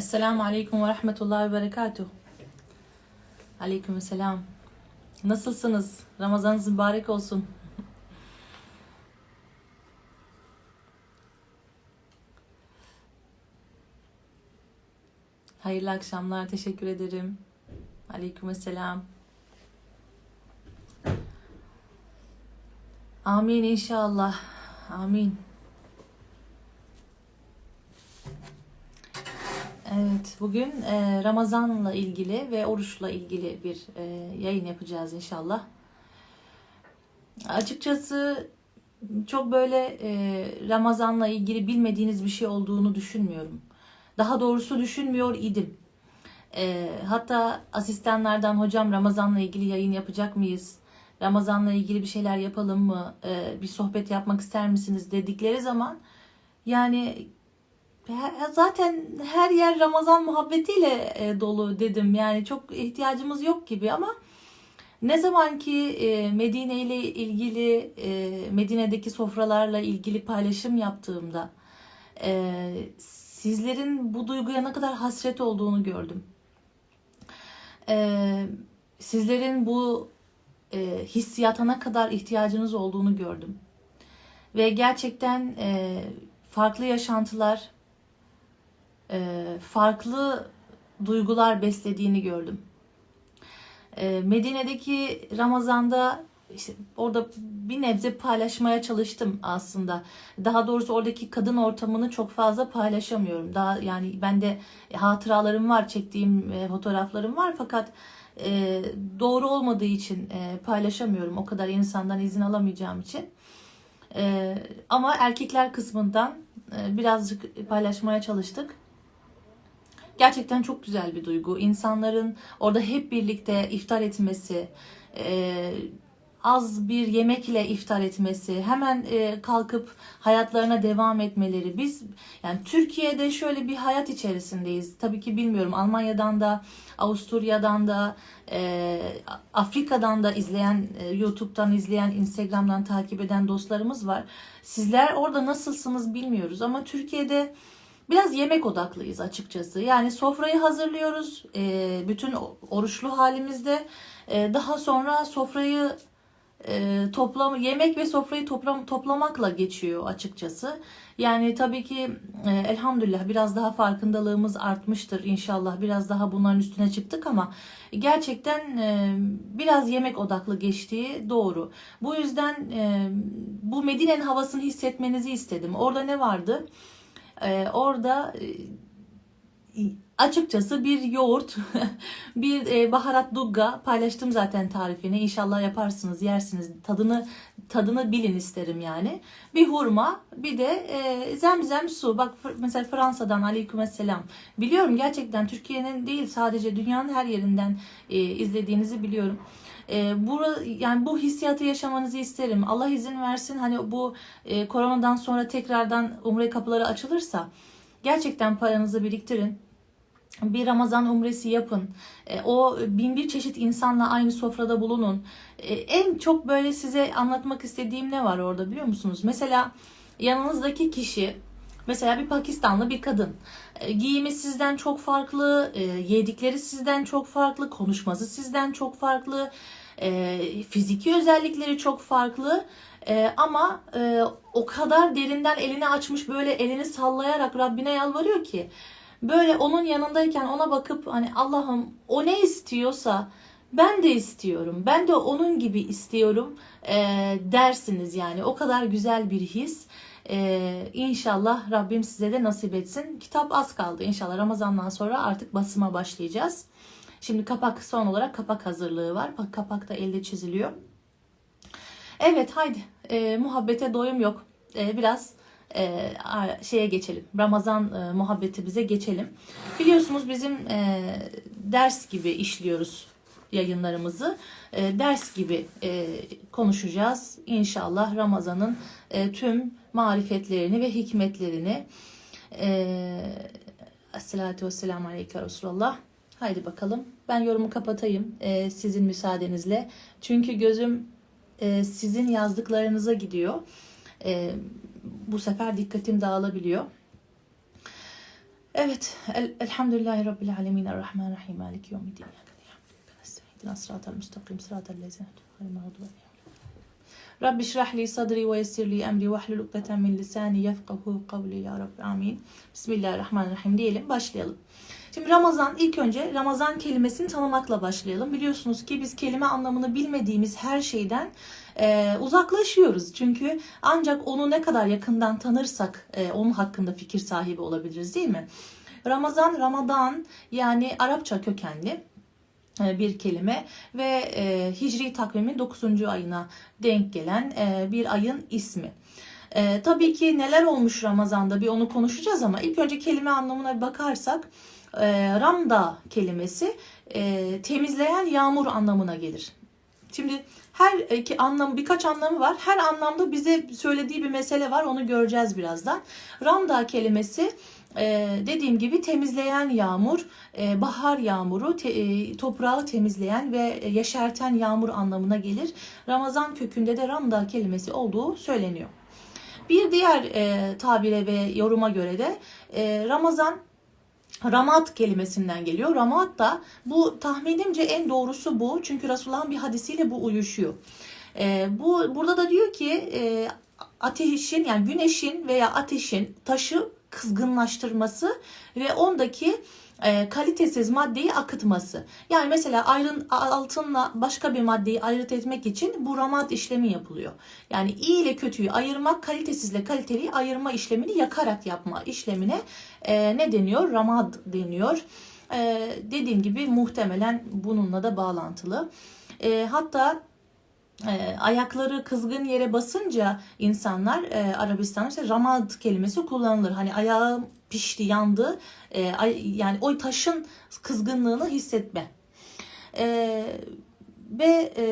Esselamu Aleyküm ve Rahmetullahi ve Berekatuhu. Aleyküm selam. Nasılsınız? Ramazanınız mübarek olsun. Hayırlı akşamlar. Teşekkür ederim. Aleyküm selam. Amin inşallah. Amin. Evet, bugün e, Ramazan'la ilgili ve oruçla ilgili bir e, yayın yapacağız inşallah. Açıkçası çok böyle e, Ramazan'la ilgili bilmediğiniz bir şey olduğunu düşünmüyorum. Daha doğrusu düşünmüyor idim. Hatta asistanlardan hocam Ramazan'la ilgili yayın yapacak mıyız? Ramazan'la ilgili bir şeyler yapalım mı? Bir sohbet yapmak ister misiniz dedikleri zaman yani Zaten her yer Ramazan muhabbetiyle e, dolu dedim. Yani çok ihtiyacımız yok gibi ama ne zaman ki e, Medine ile ilgili e, Medine'deki sofralarla ilgili paylaşım yaptığımda sizlerin bu duyguya ne kadar hasret olduğunu gördüm. Sizlerin bu hissiyata ne kadar ihtiyacınız olduğunu gördüm. Ve gerçekten farklı yaşantılar, farklı duygular beslediğini gördüm. E, Medine'deki Ramazan'da işte orada bir nebze paylaşmaya çalıştım aslında. Daha doğrusu oradaki kadın ortamını çok fazla paylaşamıyorum. Daha yani bende hatıralarım var, çektiğim e, fotoğraflarım var fakat e, doğru olmadığı için e, paylaşamıyorum. O kadar insandan izin alamayacağım için. E, ama erkekler kısmından e, birazcık paylaşmaya çalıştık. Gerçekten çok güzel bir duygu. İnsanların orada hep birlikte iftar etmesi, e, az bir yemekle iftar etmesi, hemen e, kalkıp hayatlarına devam etmeleri. Biz yani Türkiye'de şöyle bir hayat içerisindeyiz. Tabii ki bilmiyorum Almanya'dan da, Avusturya'dan da, e, Afrika'dan da izleyen, e, YouTube'dan izleyen, Instagram'dan takip eden dostlarımız var. Sizler orada nasılsınız bilmiyoruz ama Türkiye'de Biraz yemek odaklıyız açıkçası. Yani sofrayı hazırlıyoruz e, bütün oruçlu halimizde. E, daha sonra sofrayı e, toplama, yemek ve sofrayı toplam, toplamakla geçiyor açıkçası. Yani tabii ki e, elhamdülillah biraz daha farkındalığımız artmıştır inşallah. Biraz daha bunların üstüne çıktık ama gerçekten e, biraz yemek odaklı geçtiği doğru. Bu yüzden e, bu Medine'nin havasını hissetmenizi istedim. Orada ne vardı? Ee, orada e, açıkçası bir yoğurt, bir e, baharat dugga paylaştım zaten tarifini. İnşallah yaparsınız, yersiniz. Tadını tadını bilin isterim yani. Bir hurma, bir de e, zemzem su. Bak mesela Fransa'dan aleykümselam. Biliyorum gerçekten Türkiye'nin değil sadece dünyanın her yerinden e, izlediğinizi biliyorum. E, bu yani bu hissiyatı yaşamanızı isterim. Allah izin versin hani bu e, koronadan sonra tekrardan umre kapıları açılırsa gerçekten paranızı biriktirin. Bir Ramazan umresi yapın. E, o bin bir çeşit insanla aynı sofrada bulunun. E, en çok böyle size anlatmak istediğim ne var orada biliyor musunuz? Mesela yanınızdaki kişi Mesela bir Pakistanlı bir kadın. E, giyimi sizden çok farklı, e, yedikleri sizden çok farklı, konuşması sizden çok farklı, e, fiziki özellikleri çok farklı. E, ama e, o kadar derinden elini açmış böyle elini sallayarak Rabbine yalvarıyor ki böyle onun yanındayken ona bakıp hani Allah'ım o ne istiyorsa ben de istiyorum. Ben de onun gibi istiyorum e, dersiniz yani. O kadar güzel bir his. E, inşallah Rabbim size de nasip etsin. Kitap az kaldı. İnşallah Ramazan'dan sonra artık basıma başlayacağız. Şimdi kapak son olarak kapak hazırlığı var. Bak kapak da elde çiziliyor. Evet haydi e, muhabbete doyum yok. E, biraz e, şeye geçelim. Ramazan e, muhabbetimize geçelim. Biliyorsunuz bizim e, ders gibi işliyoruz yayınlarımızı. E, ders gibi e, konuşacağız. İnşallah Ramazan'ın e, tüm marifetlerini ve hikmetlerini e, Esselatu vesselamu aleyke Resulallah Haydi bakalım. Ben yorumu kapatayım e, sizin müsaadenizle. Çünkü gözüm e, sizin yazdıklarınıza gidiyor. E, bu sefer dikkatim dağılabiliyor. Evet. El, elhamdülillahi Rabbil alemin. Errahmanirrahim. Maliki yevmiddin. İhdina sıratal müstakim. Sıratal lezine. Rabbi şrah li sadri ve yessir li emri ve hlul ukdeten min lisani yefkahu kavli ya Rabbi amin. Bismillahirrahmanirrahim diyelim başlayalım. Şimdi Ramazan ilk önce Ramazan kelimesini tanımakla başlayalım. Biliyorsunuz ki biz kelime anlamını bilmediğimiz her şeyden e, uzaklaşıyoruz. Çünkü ancak onu ne kadar yakından tanırsak e, onun hakkında fikir sahibi olabiliriz değil mi? Ramazan, Ramadan yani Arapça kökenli bir kelime ve e, Hicri takvimin 9. ayına denk gelen e, bir ayın ismi. E, tabii ki neler olmuş Ramazan'da bir onu konuşacağız ama ilk önce kelime anlamına bir bakarsak e, Ramda kelimesi e, temizleyen yağmur anlamına gelir. Şimdi her iki anlamı birkaç anlamı var. Her anlamda bize söylediği bir mesele var. Onu göreceğiz birazdan. Ramda kelimesi e, dediğim gibi temizleyen yağmur, e, bahar yağmuru, te, e, toprağı temizleyen ve yeşerten yağmur anlamına gelir. Ramazan kökünde de Ramda kelimesi olduğu söyleniyor. Bir diğer e, tabire ve yoruma göre de e, Ramazan Ramat kelimesinden geliyor. Ramat da bu tahminimce en doğrusu bu. Çünkü Resulullah'ın bir hadisiyle bu uyuşuyor. E, bu burada da diyor ki e, ateşin yani güneşin veya ateşin taşı kızgınlaştırması ve ondaki e, kalitesiz maddeyi akıtması. Yani mesela ayrın altınla başka bir maddeyi ayırt etmek için bu ramat işlemi yapılıyor. Yani iyi ile kötüyü ayırmak, kalitesizle kaliteliyi ayırma işlemini yakarak yapma işlemine e, ne deniyor? Ramad deniyor. E, dediğim gibi muhtemelen bununla da bağlantılı. E, hatta e, ayakları kızgın yere basınca insanlar e, Arabistan'da işte ramad kelimesi kullanılır. Hani ayağım pişti, yandı. E, yani o taşın kızgınlığını hissetme. E, ve e,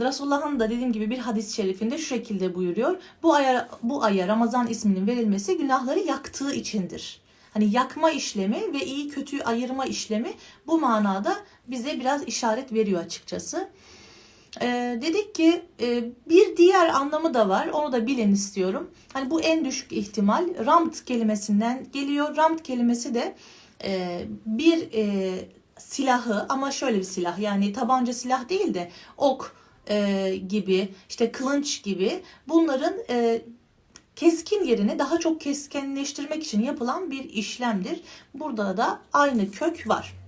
Resulullah'ın da dediğim gibi bir hadis-i şerifinde şu şekilde buyuruyor. Bu aya, bu aya Ramazan isminin verilmesi günahları yaktığı içindir. Hani yakma işlemi ve iyi kötüyü ayırma işlemi bu manada bize biraz işaret veriyor açıkçası. Ee, dedik ki e, bir diğer anlamı da var. Onu da bilin istiyorum. Hani bu en düşük ihtimal ramt kelimesinden geliyor. Ramt kelimesi de e, bir e, silahı ama şöyle bir silah yani tabanca silah değil de ok e, gibi işte kılınç gibi bunların e, keskin yerini daha çok keskinleştirmek için yapılan bir işlemdir. Burada da aynı kök var.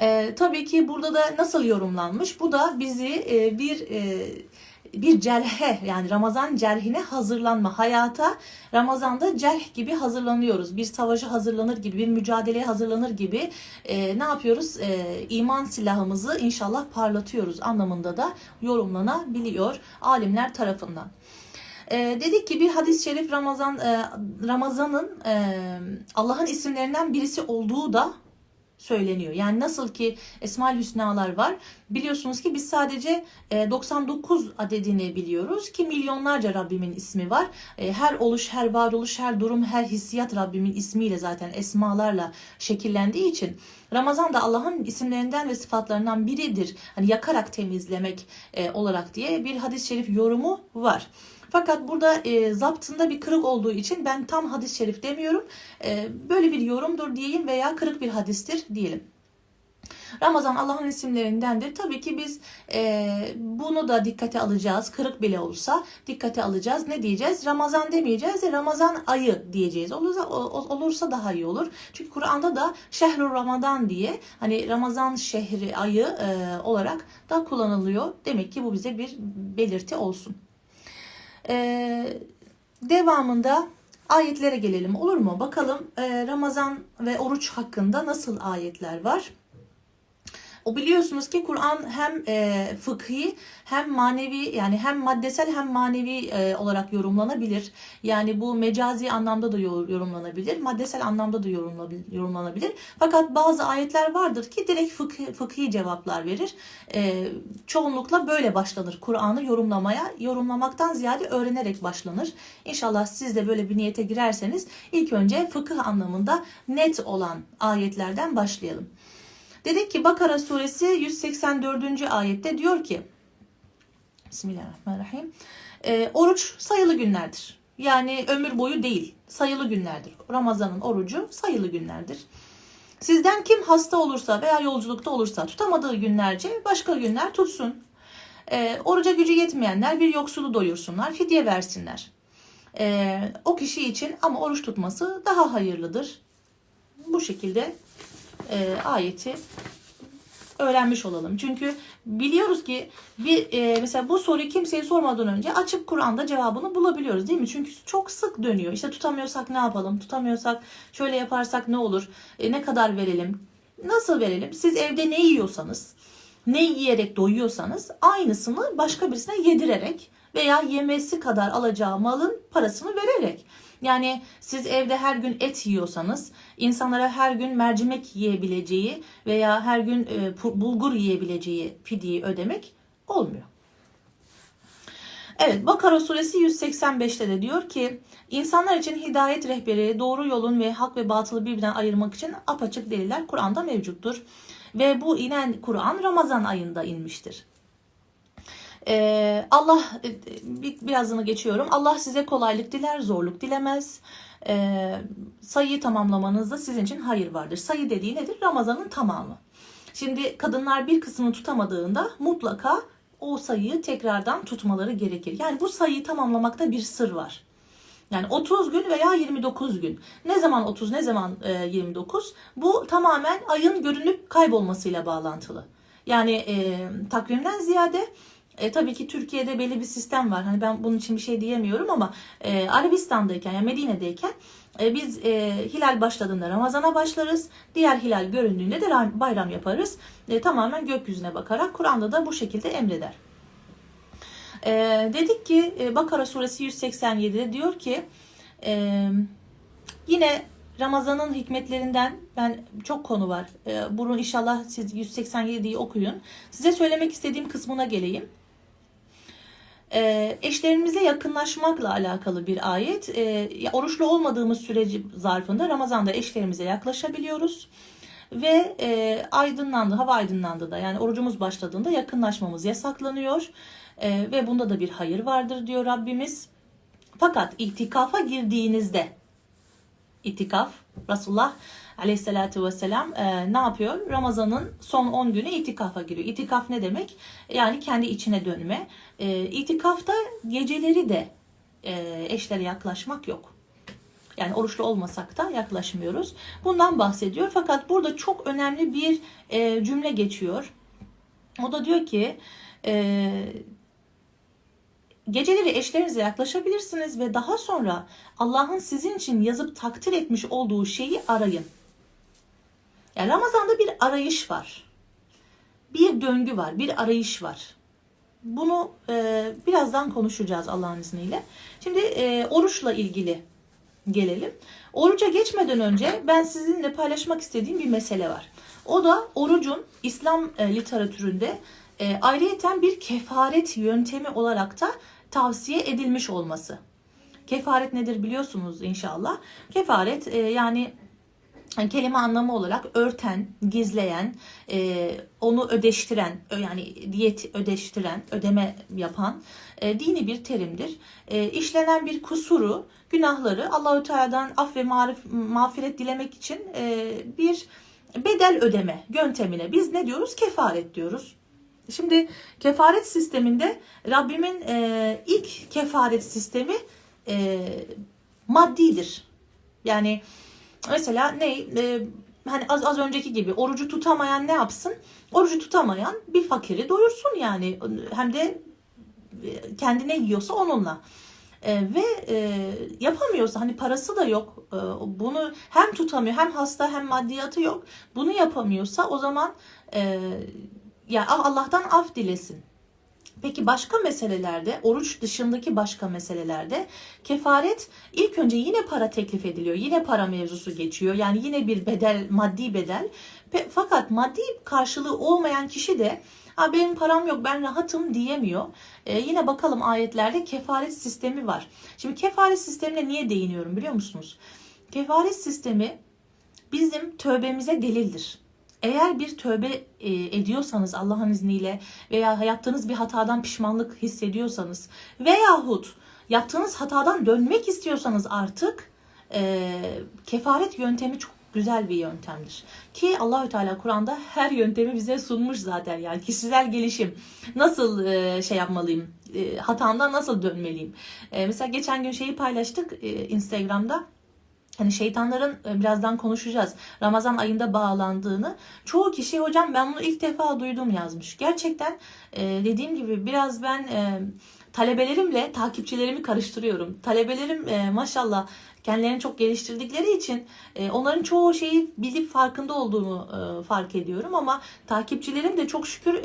E, tabii ki burada da nasıl yorumlanmış? Bu da bizi e, bir e, bir cerhe yani Ramazan cerhine hazırlanma. Hayata Ramazan'da cerh gibi hazırlanıyoruz. Bir savaşa hazırlanır gibi, bir mücadeleye hazırlanır gibi e, ne yapıyoruz? E, iman silahımızı inşallah parlatıyoruz anlamında da yorumlanabiliyor alimler tarafından. E, dedik ki bir hadis-i şerif Ramazan e, Ramazan'ın e, Allah'ın isimlerinden birisi olduğu da söyleniyor. Yani nasıl ki Esma-ül Hüsnalar var. Biliyorsunuz ki biz sadece 99 e, adedini biliyoruz ki milyonlarca Rabbimin ismi var. E, her oluş, her varoluş, her durum, her hissiyat Rabbimin ismiyle zaten esmalarla şekillendiği için Ramazan da Allah'ın isimlerinden ve sıfatlarından biridir. Hani yakarak temizlemek e, olarak diye bir hadis-i şerif yorumu var. Fakat burada e, zaptında bir kırık olduğu için ben tam hadis-i şerif demiyorum. E, böyle bir yorumdur diyeyim veya kırık bir hadistir diyelim. Ramazan Allah'ın isimlerindendir. Tabii ki biz e, bunu da dikkate alacağız. Kırık bile olsa dikkate alacağız. Ne diyeceğiz? Ramazan demeyeceğiz de Ramazan ayı diyeceğiz. Olursa, olursa daha iyi olur. Çünkü Kur'an'da da şehrü Ramazan diye hani Ramazan şehri ayı e, olarak da kullanılıyor. Demek ki bu bize bir belirti olsun. Ee, devamında ayetlere gelelim olur mu? Bakalım e, Ramazan ve oruç hakkında nasıl ayetler var? O biliyorsunuz ki Kur'an hem e, fıkhi hem manevi yani hem maddesel hem manevi e, olarak yorumlanabilir. Yani bu mecazi anlamda da yorumlanabilir, maddesel anlamda da yorumlanabilir. Fakat bazı ayetler vardır ki direkt fıkhi, fıkhi cevaplar verir. E, çoğunlukla böyle başlanır Kur'an'ı yorumlamaya. Yorumlamaktan ziyade öğrenerek başlanır. İnşallah siz de böyle bir niyete girerseniz ilk önce fıkıh anlamında net olan ayetlerden başlayalım. Dedik ki Bakara suresi 184. ayette diyor ki Bismillahirrahmanirrahim. E, oruç sayılı günlerdir. Yani ömür boyu değil. Sayılı günlerdir. Ramazanın orucu sayılı günlerdir. Sizden kim hasta olursa veya yolculukta olursa tutamadığı günlerce başka günler tutsun. E, oruca gücü yetmeyenler bir yoksulu doyursunlar, fidye versinler. E, o kişi için ama oruç tutması daha hayırlıdır. Bu şekilde e, ayeti öğrenmiş olalım. Çünkü biliyoruz ki bir e, mesela bu soruyu kimseye sormadan önce açıp Kur'an'da cevabını bulabiliyoruz değil mi? Çünkü çok sık dönüyor. İşte tutamıyorsak ne yapalım? Tutamıyorsak şöyle yaparsak ne olur? E, ne kadar verelim? Nasıl verelim? Siz evde ne yiyorsanız, ne yiyerek doyuyorsanız aynısını başka birisine yedirerek veya yemesi kadar alacağı malın parasını vererek. Yani siz evde her gün et yiyorsanız insanlara her gün mercimek yiyebileceği veya her gün e, bulgur yiyebileceği fidyeyi ödemek olmuyor. Evet Bakara suresi 185'te de diyor ki insanlar için hidayet rehberi doğru yolun ve hak ve batılı birbirinden ayırmak için apaçık deliller Kur'an'da mevcuttur. Ve bu inen Kur'an Ramazan ayında inmiştir. Ee, Allah e, birazını geçiyorum. Allah size kolaylık diler, zorluk dilemez. Ee, sayıyı tamamlamanızda sizin için hayır vardır. Sayı dediği nedir? Ramazanın tamamı. Şimdi kadınlar bir kısmını tutamadığında mutlaka o sayıyı tekrardan tutmaları gerekir. Yani bu sayıyı tamamlamakta bir sır var. Yani 30 gün veya 29 gün. Ne zaman 30 ne zaman e, 29? Bu tamamen ayın görünüp kaybolmasıyla bağlantılı. Yani e, takvimden ziyade e, tabii ki Türkiye'de belli bir sistem var. Hani ben bunun için bir şey diyemiyorum ama e, Arabistan'dayken yani Medine'deyken e, biz e, hilal başladığında Ramazan'a başlarız. Diğer hilal göründüğünde de bayram yaparız. E, tamamen gökyüzüne bakarak Kur'an'da da bu şekilde emreder. E, dedik ki e, Bakara suresi 187'de diyor ki e, yine Ramazan'ın hikmetlerinden ben çok konu var. E, bunu inşallah siz 187'yi okuyun. Size söylemek istediğim kısmına geleyim e, eşlerimize yakınlaşmakla alakalı bir ayet. E, oruçlu olmadığımız süreci zarfında Ramazan'da eşlerimize yaklaşabiliyoruz. Ve e, aydınlandı, hava aydınlandı da yani orucumuz başladığında yakınlaşmamız yasaklanıyor. E, ve bunda da bir hayır vardır diyor Rabbimiz. Fakat itikafa girdiğinizde, itikaf Resulullah aleyhissalatü vesselam e, ne yapıyor? Ramazan'ın son 10 günü itikafa giriyor. İtikaf ne demek? Yani kendi içine dönme. E, itikafta geceleri de e, eşlere yaklaşmak yok. Yani oruçlu olmasak da yaklaşmıyoruz. Bundan bahsediyor. Fakat burada çok önemli bir e, cümle geçiyor. O da diyor ki e, Geceleri eşlerinize yaklaşabilirsiniz ve daha sonra Allah'ın sizin için yazıp takdir etmiş olduğu şeyi arayın. Yani Ramazan'da bir arayış var. Bir döngü var, bir arayış var. Bunu e, birazdan konuşacağız Allah'ın izniyle. Şimdi e, oruçla ilgili gelelim. Oruca geçmeden önce ben sizinle paylaşmak istediğim bir mesele var. O da orucun İslam e, literatüründe e, ayrıyeten bir kefaret yöntemi olarak da tavsiye edilmiş olması. Kefaret nedir biliyorsunuz inşallah. Kefaret e, yani kelime anlamı olarak örten, gizleyen, e, onu ödeştiren, yani diyet ödeştiren, ödeme yapan e, dini bir terimdir. E, işlenen bir kusuru, günahları Allahü Teala'dan af ve marif, mağfiret dilemek için e, bir bedel ödeme yöntemine biz ne diyoruz? Kefaret diyoruz. Şimdi kefaret sisteminde Rabbimin e, ilk kefaret sistemi e, maddidir. Yani Mesela ne? E, hani az az önceki gibi orucu tutamayan ne yapsın? Orucu tutamayan bir fakiri doyursun yani. Hem de e, kendine yiyorsa onunla. E, ve e, yapamıyorsa hani parası da yok e, bunu hem tutamıyor hem hasta hem maddiyatı yok bunu yapamıyorsa o zaman e, ya Allah'tan af dilesin Peki başka meselelerde, oruç dışındaki başka meselelerde kefaret ilk önce yine para teklif ediliyor. Yine para mevzusu geçiyor. Yani yine bir bedel, maddi bedel. Fakat maddi karşılığı olmayan kişi de ha benim param yok ben rahatım diyemiyor. Ee, yine bakalım ayetlerde kefaret sistemi var. Şimdi kefaret sistemine niye değiniyorum biliyor musunuz? Kefaret sistemi bizim tövbemize delildir. Eğer bir tövbe e, ediyorsanız Allah'ın izniyle veya yaptığınız bir hatadan pişmanlık hissediyorsanız veyahut yaptığınız hatadan dönmek istiyorsanız artık e, kefaret yöntemi çok güzel bir yöntemdir. Ki Allahü Teala Kur'an'da her yöntemi bize sunmuş zaten yani kişisel gelişim. Nasıl e, şey yapmalıyım? Hatamdan nasıl dönmeliyim? Mesela geçen gün şeyi paylaştık Instagram'da. Hani şeytanların e, birazdan konuşacağız. Ramazan ayında bağlandığını. Çoğu kişi hocam ben bunu ilk defa duydum yazmış. Gerçekten e, dediğim gibi biraz ben e, talebelerimle takipçilerimi karıştırıyorum. Talebelerim maşallah kendilerini çok geliştirdikleri için onların çoğu şeyi bilip farkında olduğunu e, fark ediyorum ama takipçilerim de çok şükür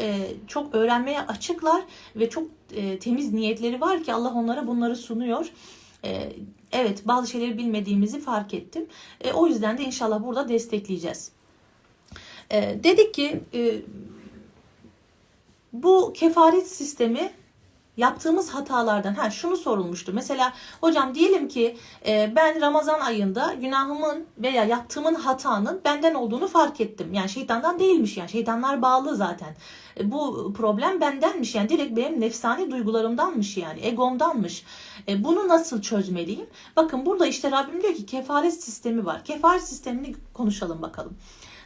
çok öğrenmeye açıklar ve çok temiz niyetleri var ki Allah onlara bunları sunuyor. E, evet bazı şeyleri bilmediğimizi fark ettim. E, o yüzden de inşallah burada destekleyeceğiz. E, dedik ki e, bu kefaret sistemi yaptığımız hatalardan ha şunu sorulmuştu. Mesela hocam diyelim ki e, ben Ramazan ayında günahımın veya yaptığımın hatanın benden olduğunu fark ettim. Yani şeytandan değilmiş yani şeytanlar bağlı zaten. E, bu problem bendenmiş yani direkt benim nefsani duygularımdanmış yani egomdanmış. E, bunu nasıl çözmeliyim? Bakın burada işte Rabbim diyor ki kefaret sistemi var. Kefaret sistemini konuşalım bakalım.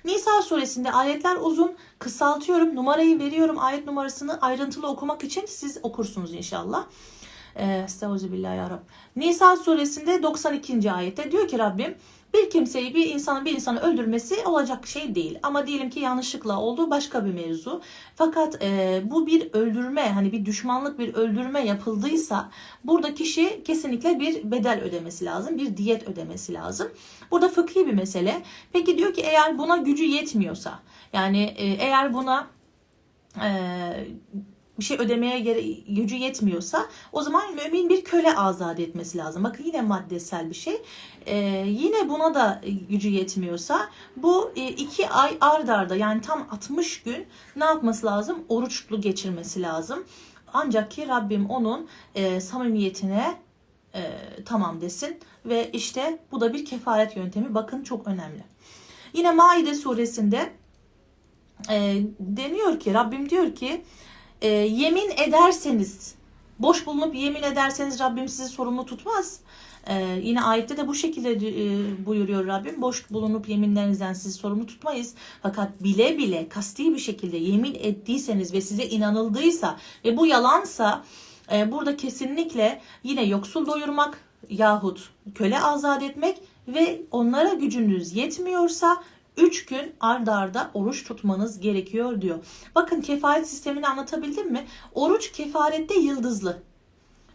Nisa suresinde ayetler uzun. Kısaltıyorum. Numarayı veriyorum. Ayet numarasını ayrıntılı okumak için siz okursunuz inşallah. Estağfirullah ya Rab. Nisa suresinde 92. ayette diyor ki Rabbim bir kimseyi bir insanın bir insanı öldürmesi olacak şey değil. Ama diyelim ki yanlışlıkla olduğu başka bir mevzu. Fakat e, bu bir öldürme hani bir düşmanlık bir öldürme yapıldıysa burada kişi kesinlikle bir bedel ödemesi lazım. Bir diyet ödemesi lazım. Burada fıkhi bir mesele. Peki diyor ki eğer buna gücü yetmiyorsa yani e, eğer buna e, bir şey ödemeye gere- gücü yetmiyorsa o zaman mümin bir köle azat etmesi lazım. Bakın yine maddesel bir şey. Ee, yine buna da gücü yetmiyorsa bu e, iki ay ard arda yani tam 60 gün ne yapması lazım? Oruçlu geçirmesi lazım. Ancak ki Rabbim onun e, samimiyetine e, tamam desin ve işte bu da bir kefaret yöntemi. Bakın çok önemli. Yine Maide suresinde e, deniyor ki Rabbim diyor ki e, yemin ederseniz boş bulunup yemin ederseniz Rabbim sizi sorumlu tutmaz. E, yine ayette de bu şekilde e, buyuruyor Rabbim. Boş bulunup yeminlerinizden sizi sorumlu tutmayız. Fakat bile bile kasti bir şekilde yemin ettiyseniz ve size inanıldıysa ve bu yalansa e, burada kesinlikle yine yoksul doyurmak yahut köle azat etmek ve onlara gücünüz yetmiyorsa 3 gün ardarda arda oruç tutmanız gerekiyor diyor. Bakın kefaret sistemini anlatabildim mi? Oruç kefarette yıldızlı.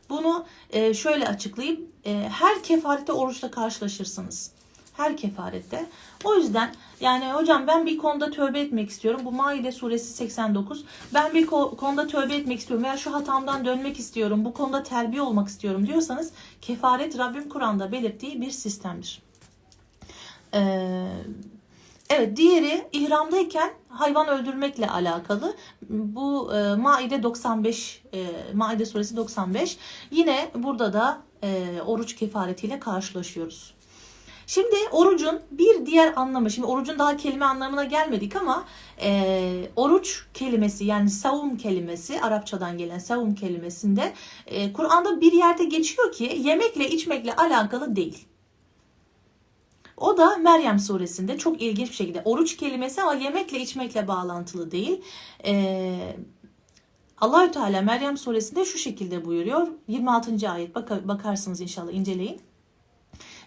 Bunu e, şöyle açıklayayım. E, her kefarette oruçla karşılaşırsınız. Her kefarette. O yüzden yani hocam ben bir konuda tövbe etmek istiyorum. Bu Maide suresi 89. Ben bir konuda tövbe etmek istiyorum veya şu hatamdan dönmek istiyorum. Bu konuda terbiye olmak istiyorum diyorsanız kefaret Rabbim Kur'an'da belirttiği bir sistemdir. Eee Evet diğeri ihramdayken hayvan öldürmekle alakalı. Bu e, Maide 95 e, Maide suresi 95. Yine burada da e, oruç kefaretiyle karşılaşıyoruz. Şimdi orucun bir diğer anlamı, şimdi orucun daha kelime anlamına gelmedik ama e, oruç kelimesi yani savun kelimesi Arapçadan gelen savun kelimesinde e, Kur'an'da bir yerde geçiyor ki yemekle içmekle alakalı değil. O da Meryem suresinde çok ilginç bir şekilde oruç kelimesi ama yemekle içmekle bağlantılı değil. Ee, Allahü Teala Meryem suresinde şu şekilde buyuruyor. 26. ayet bak bakarsınız inşallah inceleyin.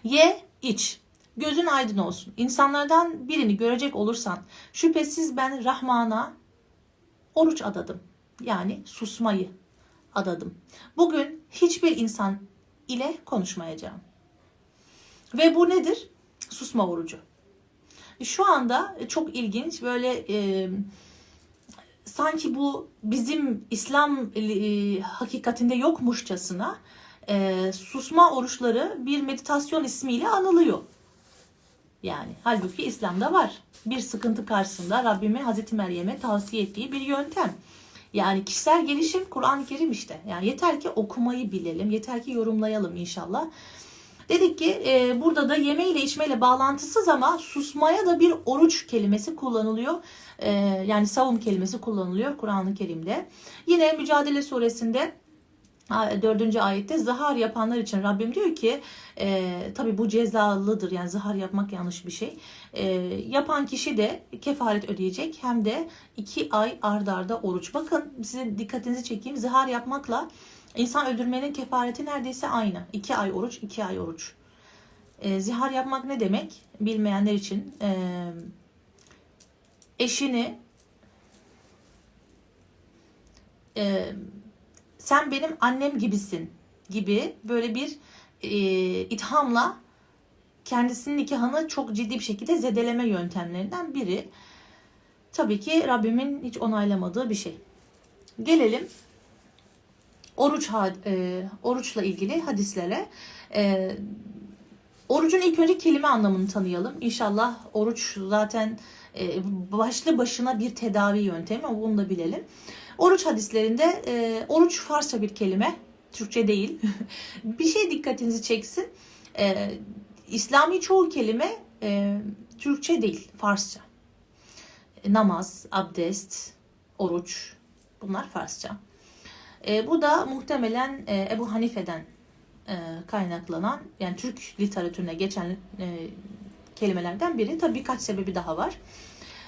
Ye, iç. Gözün aydın olsun. İnsanlardan birini görecek olursan şüphesiz ben Rahman'a oruç adadım. Yani susmayı adadım. Bugün hiçbir insan ile konuşmayacağım. Ve bu nedir? Susma orucu. Şu anda çok ilginç böyle e, sanki bu bizim İslam e, hakikatinde yokmuşçasına e, susma oruçları bir meditasyon ismiyle anılıyor. Yani halbuki İslam'da var. Bir sıkıntı karşısında Rabbimin Hazreti Meryem'e tavsiye ettiği bir yöntem. Yani kişisel gelişim Kur'an-ı Kerim işte. Yani yeter ki okumayı bilelim, yeter ki yorumlayalım inşallah. Dedik ki e, burada da yeme ile içmeyle bağlantısız ama susmaya da bir oruç kelimesi kullanılıyor. E, yani savun kelimesi kullanılıyor Kur'an-ı Kerim'de. Yine Mücadele suresinde dördüncü ayette zahar yapanlar için Rabbim diyor ki e, tabi bu cezalıdır yani zahar yapmak yanlış bir şey. E, yapan kişi de kefaret ödeyecek hem de iki ay ardarda arda oruç. Bakın size dikkatinizi çekeyim zahar yapmakla insan öldürmenin kefareti neredeyse aynı. iki ay oruç iki ay oruç. E, zihar yapmak ne demek bilmeyenler için e, eşini e, sen benim annem gibisin gibi böyle bir e, ithamla kendisinin nikahını çok ciddi bir şekilde zedeleme yöntemlerinden biri. Tabii ki Rabbimin hiç onaylamadığı bir şey. Gelelim oruç e, oruçla ilgili hadislere. E, orucun ilk önce kelime anlamını tanıyalım. İnşallah oruç zaten e, başlı başına bir tedavi yöntemi. Bunu da bilelim. Oruç hadislerinde e, oruç Farsça bir kelime. Türkçe değil. bir şey dikkatinizi çeksin. E, İslami çoğu kelime e, Türkçe değil, Farsça. E, namaz, abdest, oruç bunlar Farsça. E, bu da muhtemelen e, Ebu Hanife'den e, kaynaklanan yani Türk literatürüne geçen e, kelimelerden biri. Tabii birkaç sebebi daha var.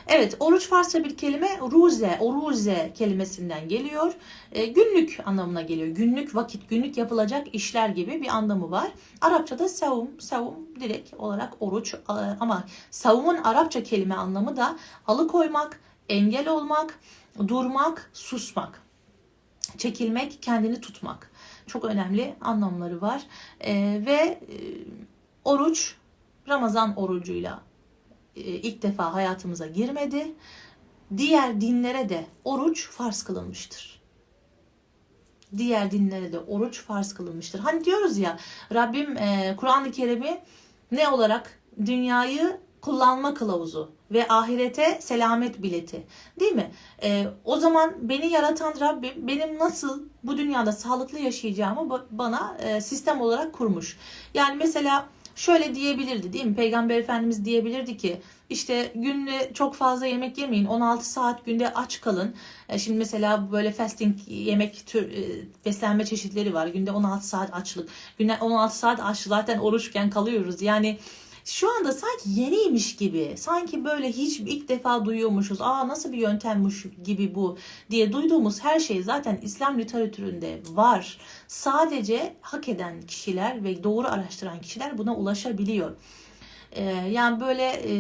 Evet, oruç Farsça bir kelime ruze, oruze kelimesinden geliyor. E, günlük anlamına geliyor. Günlük vakit, günlük yapılacak işler gibi bir anlamı var. Arapçada savum, savum direkt olarak oruç e, ama savumun Arapça kelime anlamı da alıkoymak, engel olmak, durmak, susmak, çekilmek, kendini tutmak. Çok önemli anlamları var. E, ve e, oruç Ramazan orucuyla e, ilk defa hayatımıza girmedi. Diğer dinlere de oruç farz kılınmıştır. Diğer dinlere de oruç farz kılınmıştır. Hani diyoruz ya Rabbim e, Kur'an-ı Kerim'i ne olarak dünyayı kullanma kılavuzu ve ahirete selamet bileti. Değil mi? E, o zaman beni yaratan Rabbim benim nasıl bu dünyada sağlıklı yaşayacağımı bana e, sistem olarak kurmuş. Yani mesela şöyle diyebilirdi değil mi? Peygamber Efendimiz diyebilirdi ki işte günde çok fazla yemek yemeyin. 16 saat günde aç kalın. E, şimdi mesela böyle fasting yemek tür e, beslenme çeşitleri var. Günde 16 saat açlık. Günde 16 saat aç zaten oruçken kalıyoruz. Yani şu anda sanki yeniymiş gibi, sanki böyle hiç ilk defa duyuyormuşuz. Aa nasıl bir yöntemmiş gibi bu diye duyduğumuz her şey zaten İslam literatüründe var. Sadece hak eden kişiler ve doğru araştıran kişiler buna ulaşabiliyor. Ee, yani böyle e,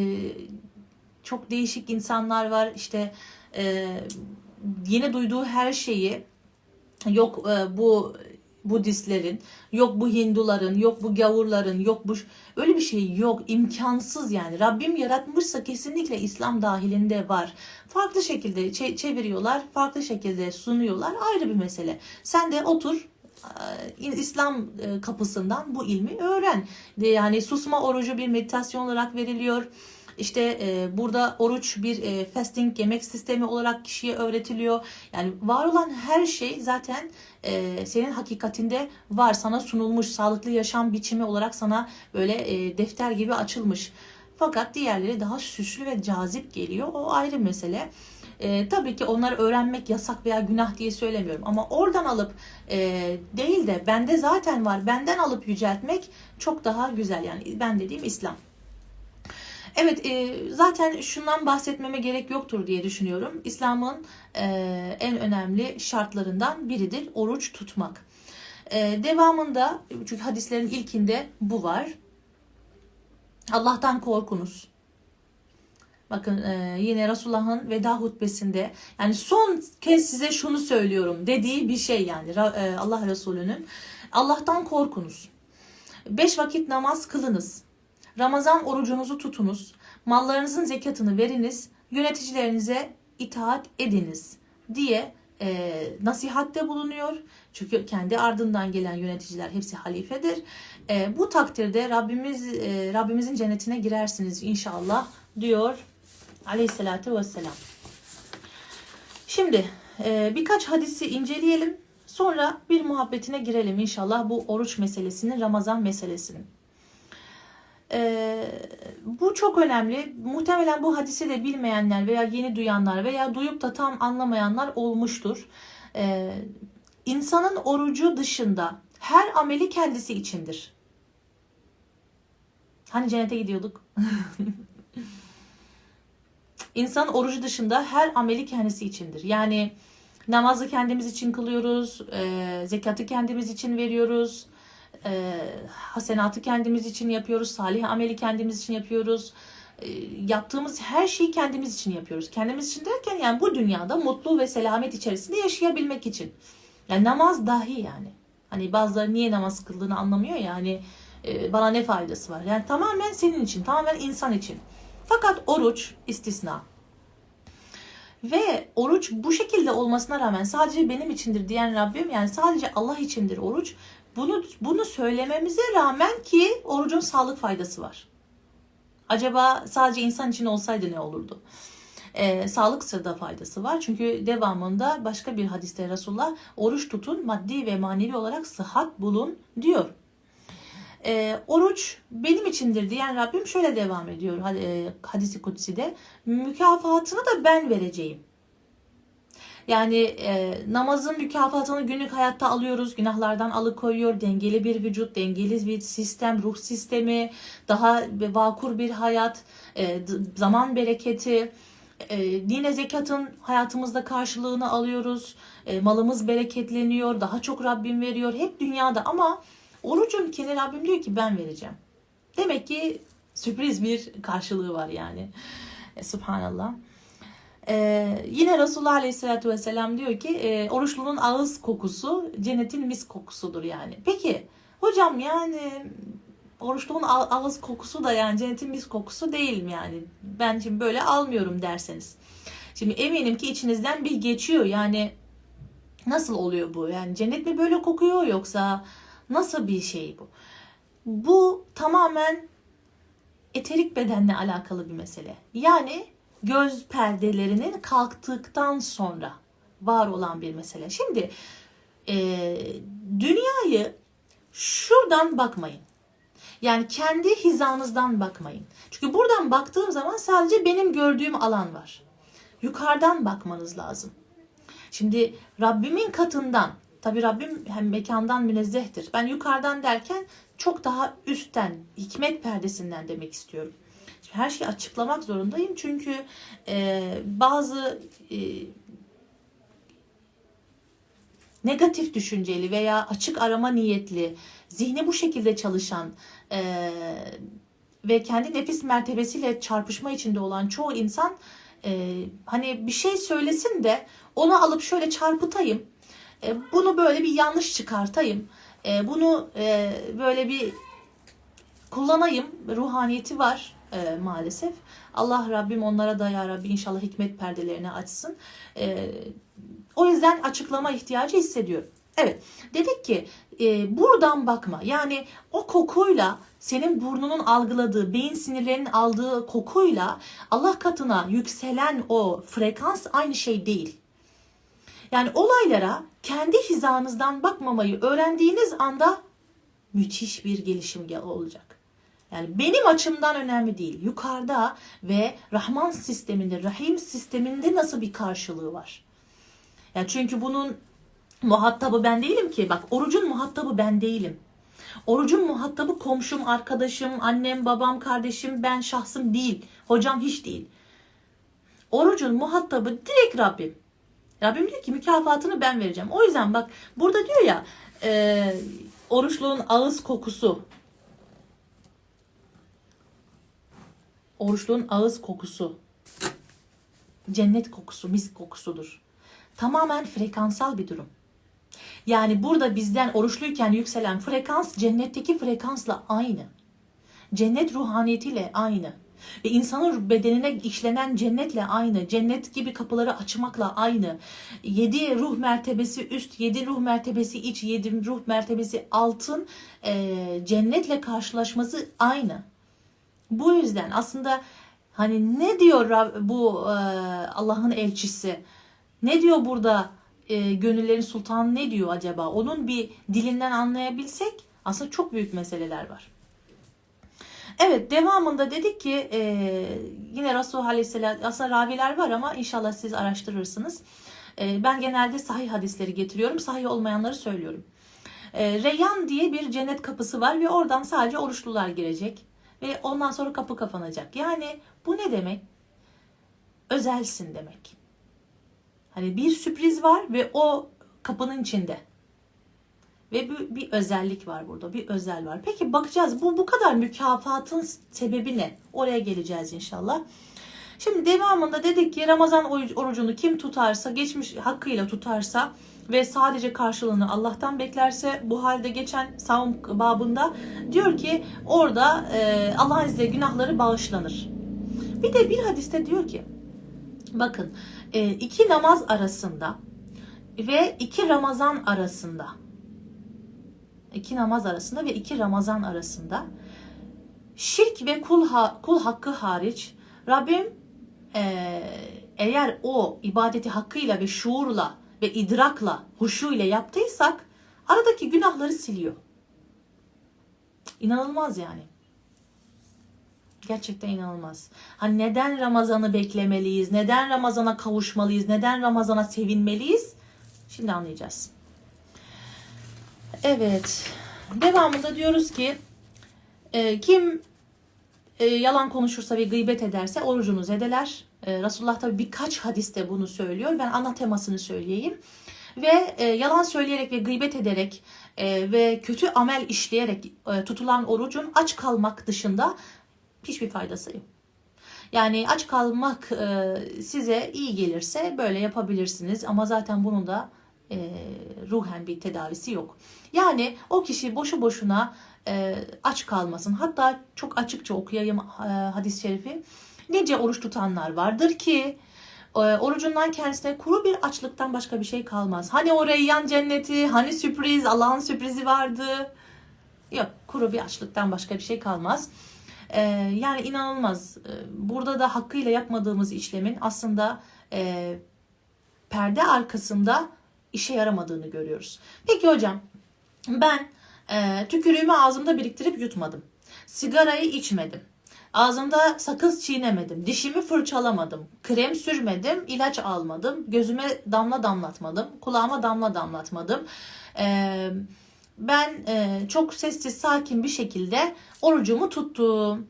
çok değişik insanlar var. İşte e, yeni duyduğu her şeyi yok e, bu Budistlerin, yok bu Hinduların, yok bu gavurların, yok bu öyle bir şey yok. imkansız yani. Rabbim yaratmışsa kesinlikle İslam dahilinde var. Farklı şekilde çeviriyorlar, farklı şekilde sunuyorlar. Ayrı bir mesele. Sen de otur İslam kapısından bu ilmi öğren. Yani susma orucu bir meditasyon olarak veriliyor. İşte e, burada oruç bir e, fasting yemek sistemi olarak kişiye öğretiliyor. Yani var olan her şey zaten e, senin hakikatinde var. Sana sunulmuş sağlıklı yaşam biçimi olarak sana böyle e, defter gibi açılmış. Fakat diğerleri daha süslü ve cazip geliyor. O ayrı mesele. E, tabii ki onları öğrenmek yasak veya günah diye söylemiyorum. Ama oradan alıp e, değil de bende zaten var benden alıp yüceltmek çok daha güzel. Yani ben dediğim İslam. Evet e, zaten şundan bahsetmeme gerek yoktur diye düşünüyorum. İslam'ın e, en önemli şartlarından biridir oruç tutmak. E, devamında çünkü hadislerin ilkinde bu var. Allah'tan korkunuz. Bakın e, yine Resulullah'ın veda hutbesinde yani son kez size şunu söylüyorum dediği bir şey yani e, Allah Resulü'nün Allah'tan korkunuz. Beş vakit namaz kılınız. Ramazan orucunuzu tutunuz. Mallarınızın zekatını veriniz. Yöneticilerinize itaat ediniz diye e, nasihatte bulunuyor. Çünkü kendi ardından gelen yöneticiler hepsi halifedir. E, bu takdirde Rabbimiz e, Rabbimizin cennetine girersiniz inşallah diyor Aleyhisselatü Vesselam. Şimdi e, birkaç hadisi inceleyelim. Sonra bir muhabbetine girelim inşallah bu oruç meselesinin, Ramazan meselesinin. Ee, bu çok önemli. Muhtemelen bu hadisi de bilmeyenler veya yeni duyanlar veya duyup da tam anlamayanlar olmuştur. Ee, insanın orucu dışında her ameli kendisi içindir. Hani cennete gidiyorduk? İnsan orucu dışında her ameli kendisi içindir. Yani namazı kendimiz için kılıyoruz, e, zekatı kendimiz için veriyoruz, e, hasenatı kendimiz için yapıyoruz, salih ameli kendimiz için yapıyoruz. E, yaptığımız her şeyi kendimiz için yapıyoruz. Kendimiz için derken yani bu dünyada mutlu ve selamet içerisinde yaşayabilmek için. Yani namaz dahi yani. Hani bazıları niye namaz kıldığını anlamıyor ya hani e, bana ne faydası var. Yani tamamen senin için, tamamen insan için. Fakat oruç istisna. Ve oruç bu şekilde olmasına rağmen sadece benim içindir diyen Rabbim yani sadece Allah içindir oruç. Bunu bunu söylememize rağmen ki orucun sağlık faydası var. Acaba sadece insan için olsaydı ne olurdu? Ee, sağlık sırada faydası var. Çünkü devamında başka bir hadiste Resulullah oruç tutun maddi ve manevi olarak sıhhat bulun diyor. E, oruç benim içindir diyen Rabbim şöyle devam ediyor e, hadisi kutsi'de. Mükafatını da ben vereceğim. Yani e, namazın mükafatını günlük hayatta alıyoruz. Günahlardan alıkoyuyor. Dengeli bir vücut, dengeli bir sistem, ruh sistemi, daha vakur bir hayat, e, zaman bereketi. E, yine zekatın hayatımızda karşılığını alıyoruz. E, malımız bereketleniyor. Daha çok Rabbim veriyor. Hep dünyada ama Orucun kendi Rabbim diyor ki ben vereceğim. Demek ki sürpriz bir karşılığı var yani. E, Subhanallah. Ee, yine Resulullah Aleyhisselatü Vesselam diyor ki e, oruçlunun ağız kokusu cennetin mis kokusudur yani. Peki hocam yani oruçluğun ağız kokusu da yani cennetin mis kokusu değil mi yani? Ben şimdi böyle almıyorum derseniz. Şimdi eminim ki içinizden bir geçiyor yani nasıl oluyor bu? Yani cennet mi böyle kokuyor yoksa Nasıl bir şey bu? Bu tamamen eterik bedenle alakalı bir mesele. Yani göz perdelerinin kalktıktan sonra var olan bir mesele. Şimdi e, dünyayı şuradan bakmayın. Yani kendi hizanızdan bakmayın. Çünkü buradan baktığım zaman sadece benim gördüğüm alan var. Yukarıdan bakmanız lazım. Şimdi Rabbimin katından Tabi Rabbim hem mekandan münezzehtir. Ben yukarıdan derken çok daha üstten, hikmet perdesinden demek istiyorum. Her şeyi açıklamak zorundayım çünkü e, bazı e, negatif düşünceli veya açık arama niyetli, zihni bu şekilde çalışan e, ve kendi nefis mertebesiyle çarpışma içinde olan çoğu insan e, hani bir şey söylesin de onu alıp şöyle çarpıtayım e, bunu böyle bir yanlış çıkartayım. E, bunu e, böyle bir kullanayım. Ruhaniyeti var maalesef. Allah Rabbim onlara da ya Rabbi inşallah hikmet perdelerini açsın. o yüzden açıklama ihtiyacı hissediyorum. Evet dedik ki e, buradan bakma yani o kokuyla senin burnunun algıladığı beyin sinirlerinin aldığı kokuyla Allah katına yükselen o frekans aynı şey değil. Yani olaylara kendi hizanızdan bakmamayı öğrendiğiniz anda müthiş bir gelişim olacak. Yani benim açımdan önemli değil. Yukarıda ve Rahman sisteminde, Rahim sisteminde nasıl bir karşılığı var? Yani çünkü bunun muhatabı ben değilim ki. Bak orucun muhatabı ben değilim. Orucun muhatabı komşum, arkadaşım, annem, babam, kardeşim, ben şahsım değil. Hocam hiç değil. Orucun muhatabı direkt Rabbim. Rabbim diyor ki mükafatını ben vereceğim. O yüzden bak burada diyor ya e, oruçluğun ağız kokusu. Oruçluğun ağız kokusu. Cennet kokusu, mis kokusudur. Tamamen frekansal bir durum. Yani burada bizden oruçluyken yükselen frekans cennetteki frekansla aynı. Cennet ruhaniyetiyle aynı. Ve insanın bedenine işlenen cennetle aynı. Cennet gibi kapıları açmakla aynı. Yedi ruh mertebesi üst, yedi ruh mertebesi iç, yedi ruh mertebesi altın e, cennetle karşılaşması aynı. Bu yüzden aslında hani ne diyor bu e, Allah'ın elçisi? Ne diyor burada e, gönüllerin sultanı ne diyor acaba? Onun bir dilinden anlayabilsek aslında çok büyük meseleler var. Evet devamında dedik ki e, yine Resulullah Aleyhisselam aslında raviler var ama inşallah siz araştırırsınız. E, ben genelde sahih hadisleri getiriyorum. Sahih olmayanları söylüyorum. E, Reyyan diye bir cennet kapısı var ve oradan sadece oruçlular girecek. Ve ondan sonra kapı kapanacak. Yani bu ne demek? Özelsin demek. Hani bir sürpriz var ve o kapının içinde. Ve bir, bir özellik var burada. Bir özel var. Peki bakacağız. Bu bu kadar mükafatın sebebi ne? Oraya geleceğiz inşallah. Şimdi devamında dedik ki Ramazan orucunu kim tutarsa, geçmiş hakkıyla tutarsa ve sadece karşılığını Allah'tan beklerse bu halde geçen savun babında diyor ki orada e, Allah'ın izniyle günahları bağışlanır. Bir de bir hadiste diyor ki bakın e, iki namaz arasında ve iki Ramazan arasında iki namaz arasında ve iki Ramazan arasında şirk ve kul, ha, kul hakkı hariç Rabbim e, eğer o ibadeti hakkıyla ve şuurla ve idrakla, huşu ile yaptıysak aradaki günahları siliyor. İnanılmaz yani. Gerçekten inanılmaz. Hani neden Ramazan'ı beklemeliyiz? Neden Ramazan'a kavuşmalıyız? Neden Ramazan'a sevinmeliyiz? Şimdi anlayacağız. Evet. Devamında diyoruz ki e, kim e, yalan konuşursa ve gıybet ederse orucunu zedeler. E, Resulullah tabi birkaç hadiste bunu söylüyor. Ben ana temasını söyleyeyim. Ve e, yalan söyleyerek ve gıybet ederek e, ve kötü amel işleyerek e, tutulan orucun aç kalmak dışında hiçbir faydası yok. Yani aç kalmak e, size iyi gelirse böyle yapabilirsiniz ama zaten bunun da e, ruhen bir tedavisi yok. Yani o kişi boşu boşuna e, aç kalmasın. Hatta çok açıkça okuyayım e, hadis-i şerifi. Nice oruç tutanlar vardır ki e, orucundan kendisine kuru bir açlıktan başka bir şey kalmaz. Hani o reyyan cenneti, hani sürpriz, Allah'ın sürprizi vardı. Yok, kuru bir açlıktan başka bir şey kalmaz. E, yani inanılmaz. E, burada da hakkıyla yapmadığımız işlemin aslında perde arkasında işe yaramadığını görüyoruz. Peki hocam ben tükürüğümü ağzımda biriktirip yutmadım. Sigarayı içmedim. Ağzımda sakız çiğnemedim. Dişimi fırçalamadım. Krem sürmedim. ilaç almadım. Gözüme damla damlatmadım. Kulağıma damla damlatmadım. Ee, ben e, çok sessiz sakin bir şekilde orucumu tuttum.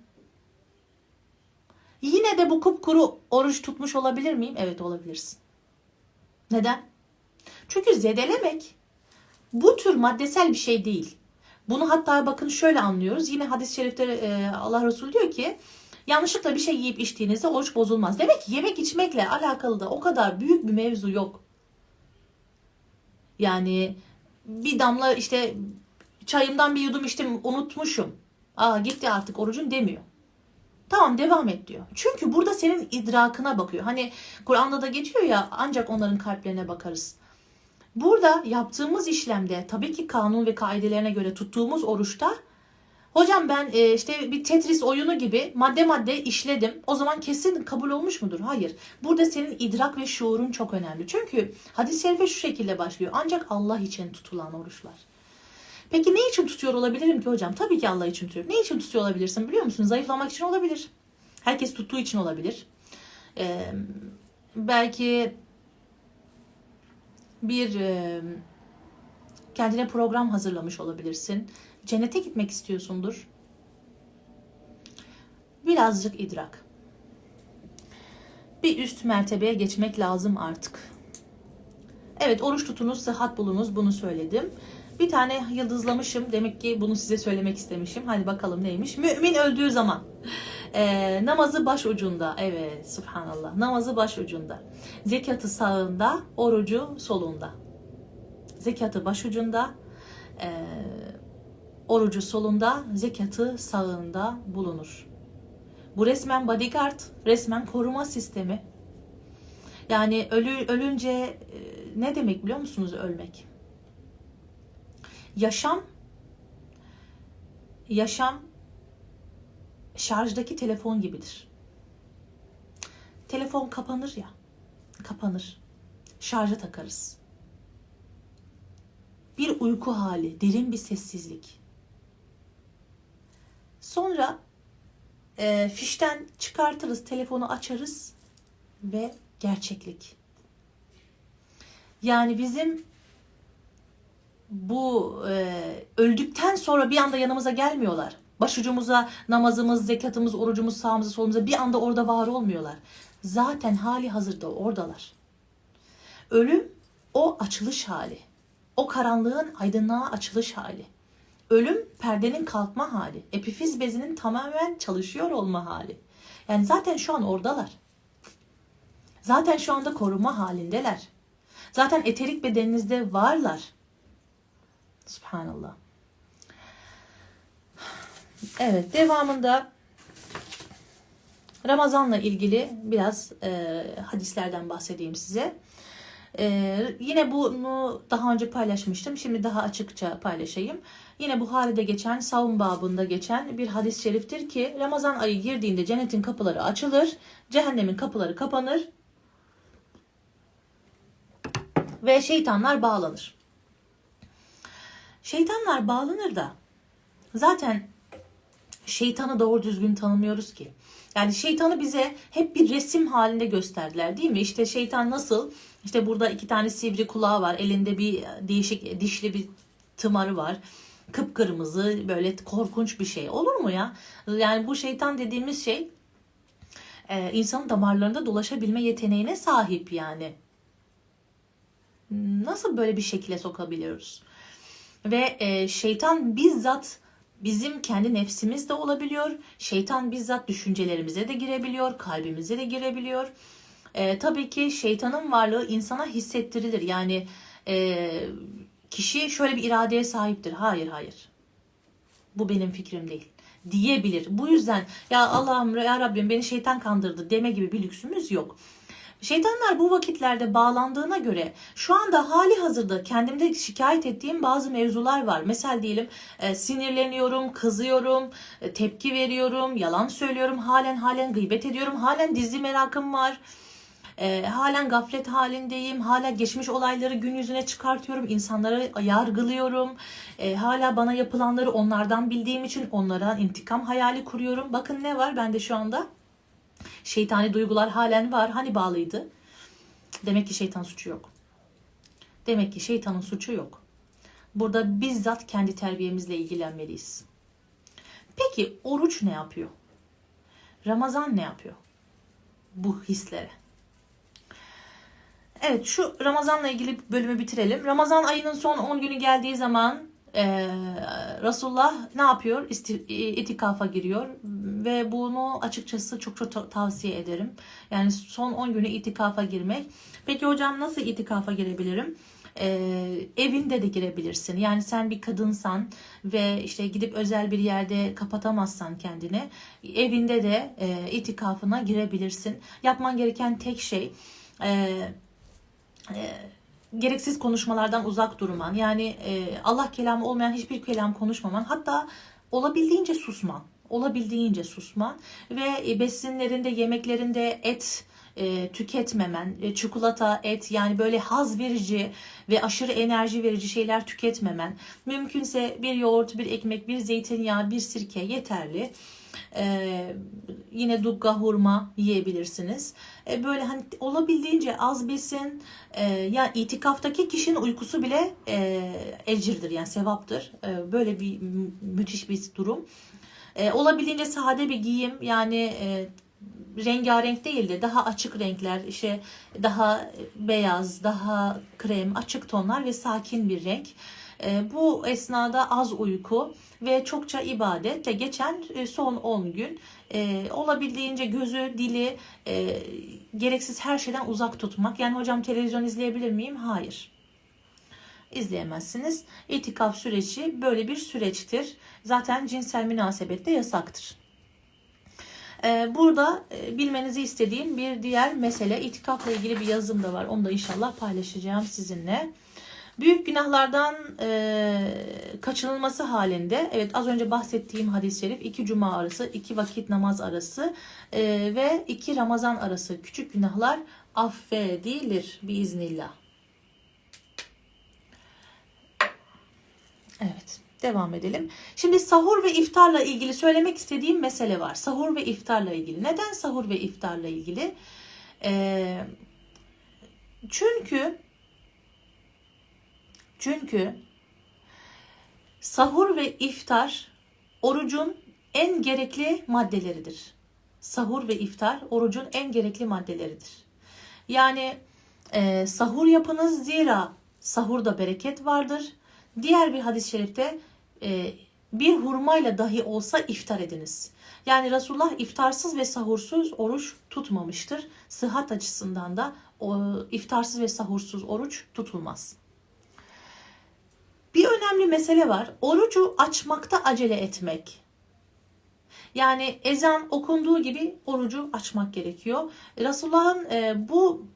Yine de bu kupkuru oruç tutmuş olabilir miyim? Evet olabilirsin. Neden? Çünkü zedelemek bu tür maddesel bir şey değil. Bunu hatta bakın şöyle anlıyoruz. Yine hadis-i şerifte e, Allah Resulü diyor ki yanlışlıkla bir şey yiyip içtiğinizde oruç bozulmaz. Demek ki yemek içmekle alakalı da o kadar büyük bir mevzu yok. Yani bir damla işte çayımdan bir yudum içtim unutmuşum. Aa gitti artık orucun demiyor. Tamam devam et diyor. Çünkü burada senin idrakına bakıyor. Hani Kur'an'da da geçiyor ya ancak onların kalplerine bakarız. Burada yaptığımız işlemde tabii ki kanun ve kaidelerine göre tuttuğumuz oruçta hocam ben e, işte bir Tetris oyunu gibi madde madde işledim. O zaman kesin kabul olmuş mudur? Hayır. Burada senin idrak ve şuurun çok önemli. Çünkü hadis-i şerife şu şekilde başlıyor. Ancak Allah için tutulan oruçlar. Peki ne için tutuyor olabilirim ki hocam? Tabii ki Allah için tutuyorum. Ne için tutuyor olabilirsin biliyor musun? Zayıflamak için olabilir. Herkes tuttuğu için olabilir. Ee, belki bir e, kendine program hazırlamış olabilirsin. Cennete gitmek istiyorsundur. Birazcık idrak. Bir üst mertebeye geçmek lazım artık. Evet oruç tutunuz, sıhhat bulunuz bunu söyledim. Bir tane yıldızlamışım. Demek ki bunu size söylemek istemişim. Hadi bakalım neymiş. Mümin öldüğü zaman. E, namazı baş ucunda. Evet subhanallah. Namazı baş ucunda. Zekatı sağında, orucu solunda. Zekatı baş ucunda, e, orucu solunda, zekatı sağında bulunur. Bu resmen bodyguard, resmen koruma sistemi. Yani ölü, ölünce e, ne demek biliyor musunuz ölmek? Yaşam yaşam şarjdaki telefon gibidir. Telefon kapanır ya. Kapanır. Şarja takarız. Bir uyku hali, derin bir sessizlik. Sonra e, fişten çıkartırız, telefonu açarız ve gerçeklik. Yani bizim bu e, öldükten sonra bir anda yanımıza gelmiyorlar. Başucumuza namazımız, zekatımız, orucumuz, sağımıza, solumuza bir anda orada var olmuyorlar. Zaten hali hazırda oradalar. Ölüm o açılış hali. O karanlığın aydınlığa açılış hali. Ölüm perdenin kalkma hali. Epifiz bezinin tamamen çalışıyor olma hali. Yani zaten şu an oradalar. Zaten şu anda koruma halindeler. Zaten eterik bedeninizde varlar. Subhanallah. Evet, devamında Ramazan'la ilgili biraz e, hadislerden bahsedeyim size. E, yine bunu daha önce paylaşmıştım. Şimdi daha açıkça paylaşayım. Yine Buhari'de geçen, savun babında geçen bir hadis-i şeriftir ki Ramazan ayı girdiğinde cennetin kapıları açılır, cehennemin kapıları kapanır ve şeytanlar bağlanır. Şeytanlar bağlanır da zaten şeytanı doğru düzgün tanımıyoruz ki. Yani şeytanı bize hep bir resim halinde gösterdiler değil mi? İşte şeytan nasıl? İşte burada iki tane sivri kulağı var. Elinde bir değişik dişli bir tımarı var. Kıpkırmızı böyle korkunç bir şey. Olur mu ya? Yani bu şeytan dediğimiz şey e, insanın damarlarında dolaşabilme yeteneğine sahip yani. Nasıl böyle bir şekilde sokabiliyoruz? Ve e, şeytan bizzat bizim kendi nefsimiz de olabiliyor. Şeytan bizzat düşüncelerimize de girebiliyor, kalbimize de girebiliyor. E, tabii ki şeytanın varlığı insana hissettirilir. Yani e, kişi şöyle bir iradeye sahiptir. Hayır, hayır. Bu benim fikrim değil diyebilir. Bu yüzden ya Allah'ım ya Rabbim beni şeytan kandırdı deme gibi bir lüksümüz yok. Şeytanlar bu vakitlerde bağlandığına göre şu anda hali hazırda kendimde şikayet ettiğim bazı mevzular var. Mesela diyelim e, sinirleniyorum, kızıyorum, e, tepki veriyorum, yalan söylüyorum, halen halen gıybet ediyorum, halen dizi merakım var. E, halen gaflet halindeyim. Hala geçmiş olayları gün yüzüne çıkartıyorum. insanları yargılıyorum. E, hala bana yapılanları onlardan bildiğim için onlara intikam hayali kuruyorum. Bakın ne var bende şu anda? Şeytani duygular halen var. Hani bağlıydı? Demek ki şeytan suçu yok. Demek ki şeytanın suçu yok. Burada bizzat kendi terbiyemizle ilgilenmeliyiz. Peki oruç ne yapıyor? Ramazan ne yapıyor? Bu hislere. Evet şu Ramazan'la ilgili bölümü bitirelim. Ramazan ayının son 10 günü geldiği zaman e, Resulullah ne yapıyor? İsti, itikafa giriyor ve bunu açıkçası çok çok tavsiye ederim. Yani son 10 günü itikafa girmek. Peki hocam nasıl itikafa girebilirim? Ee, evinde de girebilirsin. Yani sen bir kadınsan ve işte gidip özel bir yerde kapatamazsan kendini evinde de e, itikafına girebilirsin. Yapman gereken tek şey e, e, gereksiz konuşmalardan uzak durman. Yani e, Allah kelamı olmayan hiçbir kelam konuşmaman. Hatta olabildiğince susman. Olabildiğince susman. Ve e, besinlerinde, yemeklerinde et e, tüketmemen, e, çikolata, et yani böyle haz verici ve aşırı enerji verici şeyler tüketmemen. Mümkünse bir yoğurt, bir ekmek, bir zeytinyağı, bir sirke yeterli. Ee, yine dugga hurma yiyebilirsiniz. Ee, böyle hani olabildiğince az besin. Ee, yani itikaftaki kişinin uykusu bile e, ecirdir yani sevaptır. Ee, böyle bir müthiş bir durum. Ee, olabildiğince sade bir giyim yani e, rengarenk değil de daha açık renkler, işte daha beyaz, daha krem, açık tonlar ve sakin bir renk. E, bu esnada az uyku ve çokça ibadetle geçen e, son 10 gün e, olabildiğince gözü, dili gereksiz her şeyden uzak tutmak. Yani hocam televizyon izleyebilir miyim? Hayır izleyemezsiniz. İtikaf süreci böyle bir süreçtir. Zaten cinsel münasebette yasaktır. Burada bilmenizi istediğim bir diğer mesele itikafla ilgili bir yazım da var. Onu da inşallah paylaşacağım sizinle. Büyük günahlardan e, kaçınılması halinde, evet az önce bahsettiğim hadis-i şerif iki cuma arası, iki vakit namaz arası e, ve iki Ramazan arası küçük günahlar affedilir biiznillah. Evet. Devam edelim. Şimdi sahur ve iftarla ilgili söylemek istediğim mesele var. Sahur ve iftarla ilgili. Neden sahur ve iftarla ilgili? Ee, çünkü çünkü sahur ve iftar orucun en gerekli maddeleridir. Sahur ve iftar orucun en gerekli maddeleridir. Yani e, sahur yapınız zira sahurda bereket vardır. Diğer bir hadis-i şerifte e, bir hurmayla dahi olsa iftar ediniz. Yani Resulullah iftarsız ve sahursuz oruç tutmamıştır. Sıhhat açısından da o, iftarsız ve sahursuz oruç tutulmaz. Bir önemli mesele var. Orucu açmakta acele etmek. Yani ezan okunduğu gibi orucu açmak gerekiyor. Resulullah'ın e, bu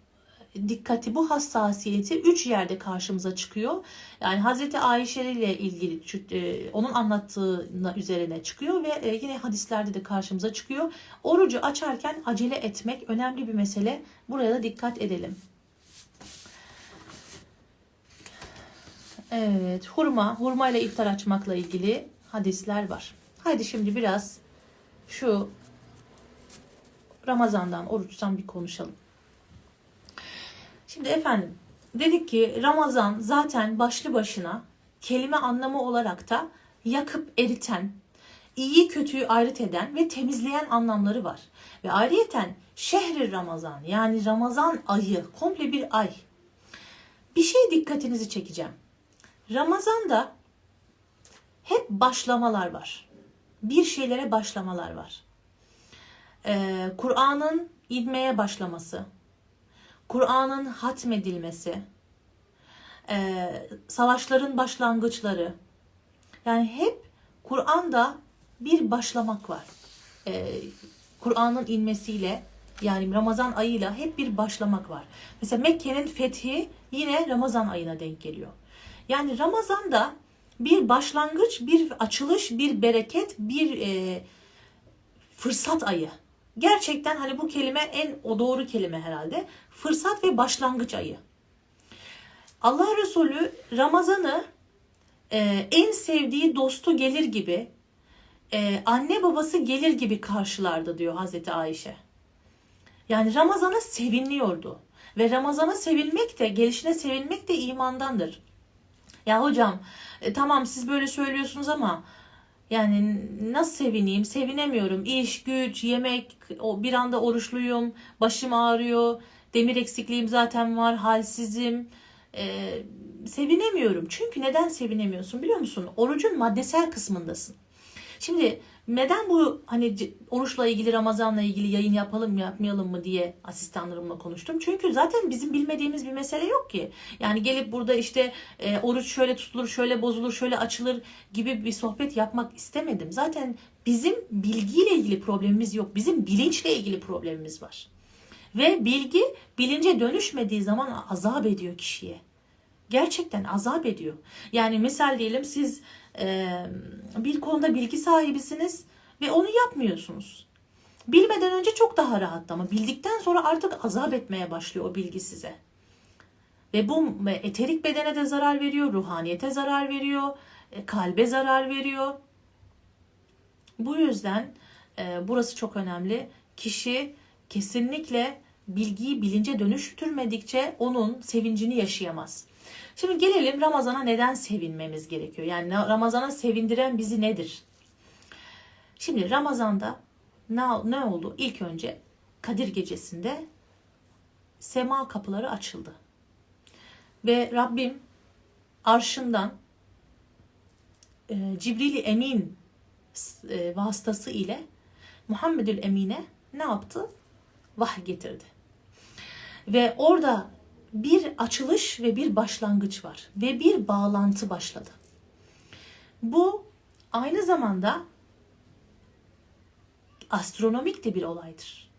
dikkati, bu hassasiyeti üç yerde karşımıza çıkıyor. Yani Hazreti Ayşe ile ilgili e, onun anlattığına üzerine çıkıyor ve e, yine hadislerde de karşımıza çıkıyor. Orucu açarken acele etmek önemli bir mesele. Buraya da dikkat edelim. Evet, hurma, hurma ile iftar açmakla ilgili hadisler var. Haydi şimdi biraz şu Ramazan'dan, oruçtan bir konuşalım. Şimdi efendim dedik ki Ramazan zaten başlı başına kelime anlamı olarak da yakıp eriten, iyi kötüyü ayrıt eden ve temizleyen anlamları var. Ve ayrıyeten şehri Ramazan yani Ramazan ayı komple bir ay. Bir şey dikkatinizi çekeceğim. Ramazan'da hep başlamalar var. Bir şeylere başlamalar var. Ee, Kur'an'ın inmeye başlaması, Kur'an'ın hatmedilmesi, e, savaşların başlangıçları. Yani hep Kur'an'da bir başlamak var. E, Kur'an'ın inmesiyle yani Ramazan ayıyla hep bir başlamak var. Mesela Mekke'nin fethi yine Ramazan ayına denk geliyor. Yani Ramazan'da bir başlangıç, bir açılış, bir bereket, bir e, fırsat ayı. Gerçekten hani bu kelime en o doğru kelime herhalde. Fırsat ve başlangıç ayı. Allah Resulü Ramazan'ı e, en sevdiği dostu gelir gibi, e, anne babası gelir gibi karşılardı diyor Hazreti Ayşe. Yani Ramazan'a sevinliyordu. Ve Ramazan'a sevinmek de, gelişine sevinmek de imandandır. Ya hocam e, tamam siz böyle söylüyorsunuz ama yani nasıl sevineyim? Sevinemiyorum. İş, güç, yemek, o bir anda oruçluyum, başım ağrıyor, demir eksikliğim zaten var, halsizim. Ee, sevinemiyorum. Çünkü neden sevinemiyorsun biliyor musun? Orucun maddesel kısmındasın. Şimdi neden bu hani oruçla ilgili Ramazan'la ilgili yayın yapalım mı yapmayalım mı diye asistanlarımla konuştum. Çünkü zaten bizim bilmediğimiz bir mesele yok ki. Yani gelip burada işte e, oruç şöyle tutulur, şöyle bozulur, şöyle açılır gibi bir sohbet yapmak istemedim. Zaten bizim bilgiyle ilgili problemimiz yok. Bizim bilinçle ilgili problemimiz var. Ve bilgi bilince dönüşmediği zaman azap ediyor kişiye. Gerçekten azap ediyor. Yani misal diyelim siz bir konuda bilgi sahibisiniz ve onu yapmıyorsunuz. Bilmeden önce çok daha rahat ama bildikten sonra artık azap etmeye başlıyor o bilgi size. Ve bu eterik bedene de zarar veriyor, ruhaniyete zarar veriyor, e, kalbe zarar veriyor. Bu yüzden e, burası çok önemli. Kişi kesinlikle bilgiyi bilince dönüştürmedikçe onun sevincini yaşayamaz. Şimdi gelelim Ramazan'a neden sevinmemiz gerekiyor? Yani Ramazan'a sevindiren bizi nedir? Şimdi Ramazan'da ne, ne oldu? İlk önce Kadir gecesinde sema kapıları açıldı. Ve Rabbim arşından e, Cibril-i Emin e, vasıtası ile Muhammedül Emine ne yaptı? Vahiy getirdi. Ve orada bir açılış ve bir başlangıç var ve bir bağlantı başladı. Bu aynı zamanda astronomik de bir olaydır.